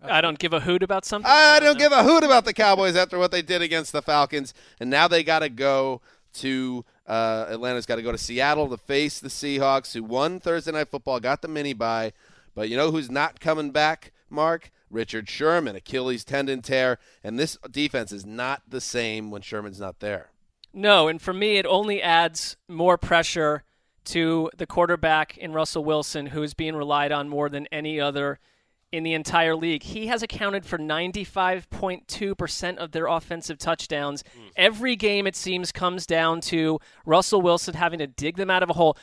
I don't give a hoot about something.
I don't give a hoot about the Cowboys after what they did against the Falcons, and now they got to go to uh, Atlanta's got to go to Seattle to face the Seahawks, who won Thursday Night Football, got the mini bye, but you know who's not coming back, Marc? Richard Sherman, Achilles tendon tear, and this defense is not the same when Sherman's not there.
No, and for me, it only adds more pressure to the quarterback in Russell Wilson, who is being relied on more than any other in the entire league. He has accounted for 95.2% of their offensive touchdowns. Hmm. Every game, it seems, comes down to Russell Wilson having to dig them out of a hole.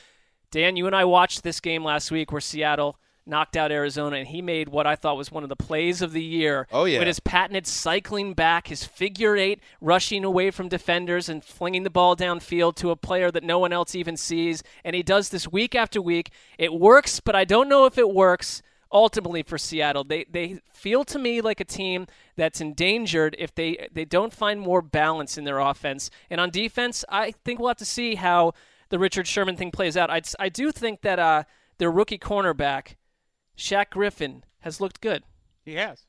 Dan, you and I watched this game last week where Seattle knocked out Arizona, and he made what I thought was one of the plays of the year.
Oh, yeah.
With his patented cycling back, his figure eight, rushing away from defenders and flinging the ball downfield to a player that no one else even sees. And he does this week after week. It works, but I don't know if it works ultimately for Seattle. They they feel to me like a team that's endangered if they they don't find more balance in their offense. And on defense, I think we'll have to see how the Richard Sherman thing plays out. I I do think that uh, their rookie cornerback Shaq Griffin has looked good.
He has.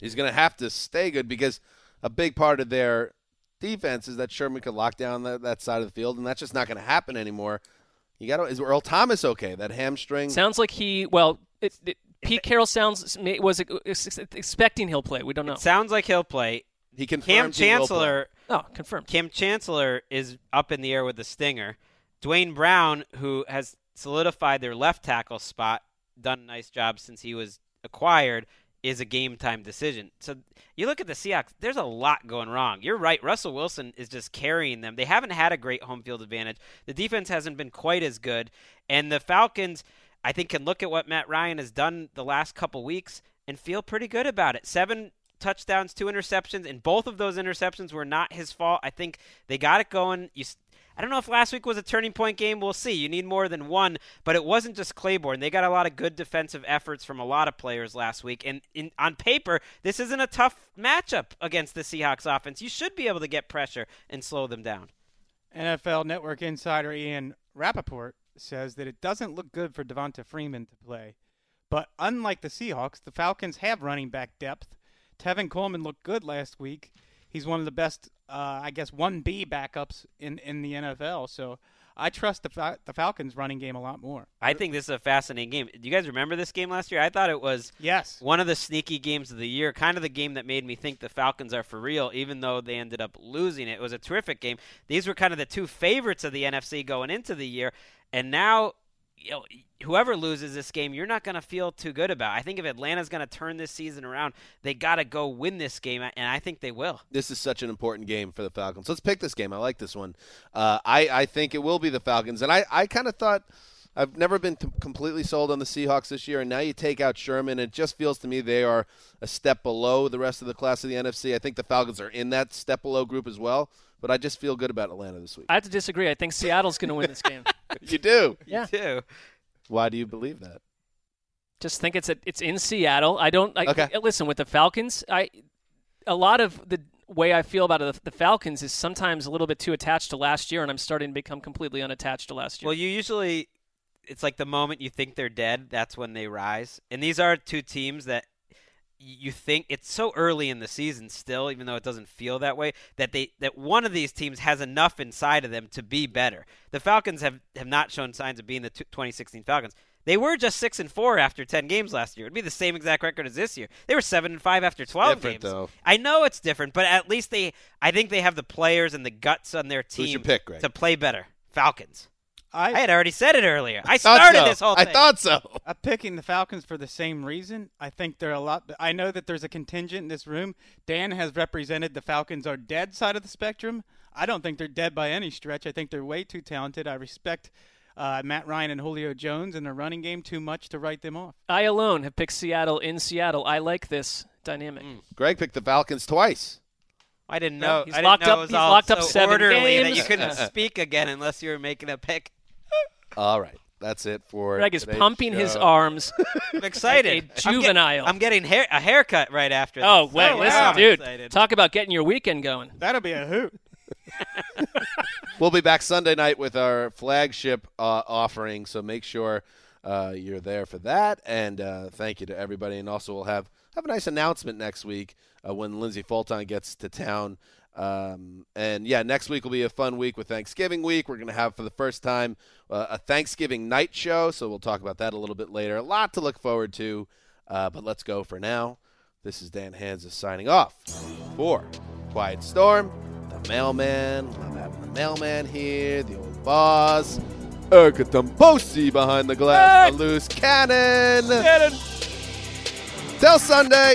He's going to have to stay good because a big part of their defense is that Sherman could lock down that, that side of the field, and that's just not going to happen anymore. You got to is Earl Thomas okay? That hamstring.
Sounds like he well. It, it, Pete Carroll sounds was expecting he'll play. We don't know.
It sounds like he'll play.
he confirmed
Kam
he will play.
Chancellor
Oh, confirmed.
Kam Chancellor is up in the air with the stinger. Duane Brown, who has solidified their left tackle spot, done a nice job since he was acquired, is a game time decision. So you look at the Seahawks, there's a lot going wrong. You're right. Russell Wilson is just carrying them. They haven't had a great home field advantage. The defense hasn't been quite as good. And the Falcons, I think, can look at what Matt Ryan has done the last couple weeks and feel pretty good about it. Seven touchdowns, two interceptions, and both of those interceptions were not his fault. I think they got it going. You, I don't know if last week was a turning point game. We'll see. You need more than one, but it wasn't just Clayborn. They got a lot of good defensive efforts from a lot of players last week. And in, on paper, this isn't a tough matchup against the Seahawks offense. You should be able to get pressure and slow them down.
NFL Network insider Ian Rapoport says that it doesn't look good for Devonta Freeman to play. But unlike the Seahawks, the Falcons have running back depth. Tevin Coleman looked good last week. He's one of the best, uh, I guess, 1B backups in, in the NFL. So I trust the, Fal- the Falcons running game a lot more.
I think this is a fascinating game. Do you guys remember this game last year? I thought it was
Yes.
one of the sneaky games of the year, kind of the game that made me think the Falcons are for real, even though they ended up losing it. It was a terrific game. These were kind of the two favorites of the NFC going into the year, and now. You know, whoever loses this game, you're not going to feel too good about. I think if Atlanta's going to turn this season around, they got to go win this game, and I think they will.
This is such an important game for the Falcons. Let's pick this game. I like this one. Uh, I I think it will be the Falcons, and I I kind of thought. I've never been t- completely sold on the Seahawks this year, and now you take out Sherman. It just feels to me they are a step below the rest of the class of the NFC. I think the Falcons are in that step below group as well, but I just feel good about Atlanta this week.
I have to disagree. I think Seattle's going to win this game.
you do?
Yeah.
Too.
Why do you believe that?
Just think it's a, it's in Seattle. I don't. I,
Okay.
Listen, with the Falcons, I a lot of the way I feel about the, the Falcons is sometimes a little bit too attached to last year, and I'm starting to become completely unattached to last year.
Well, you usually, it's like the moment you think they're dead, that's when they rise. And these are two teams that y- you think it's so early in the season still, even though it doesn't feel that way, that they that one of these teams has enough inside of them to be better. The Falcons have have not shown signs of being the 2016 Falcons. They were just six and four after ten games last year. It'd be the same exact record as this year. They were seven and five after twelve
different,
games.
though.
I know it's different, but at least they, I think they have the players and the guts on their team
pick,
to play better. Falcons.
I,
I had already said it earlier. I
Thought
started
so.
this whole
I thought so.
I'm picking the Falcons for the same reason. I think they're a lot. I know that there's a contingent in this room. Dan has represented the Falcons are dead side of the spectrum. I don't think they're dead by any stretch. I think they're way too talented. I respect uh, Matt Ryan and Julio Jones and their running game too much to write them off.
I alone have picked Seattle in Seattle. I like this dynamic.
Gregg picked the Falcons twice.
I didn't
No,
know.
he's
I didn't
locked
know
up-
it was
he's
all
locked up
so
seven
orderly that you couldn't speak again unless you were making a pick.
All right. That's it for
Gregg is
today's
pumping his arms.
I'm excited.
Like a
I'm get-
juvenile.
I'm, getting hair, a haircut right after.
Oh, wait,
wow,
listen,
I'm
dude.
excited.
Talk about getting your weekend going.
That'll be a hoot.
We'll be back Sunday night with our flagship uh, offering, so make sure uh, you're there for that. And uh, thank you to everybody. And also, we'll have have a nice announcement next week uh, when Lindsay Fulton gets to town. Um, and yeah, next week will be a fun week with Thanksgiving week. We're going to have for the first time uh, a Thanksgiving night show, so we'll talk about that a little bit later. A lot to look forward to, uh, but let's go for now. This is Dan Hanzus signing off for Quiet Storm, the mailman. Love having the mailman here, the old boss. Erica Tamposi behind the glass, the loose cannon. cannon. Till Sunday.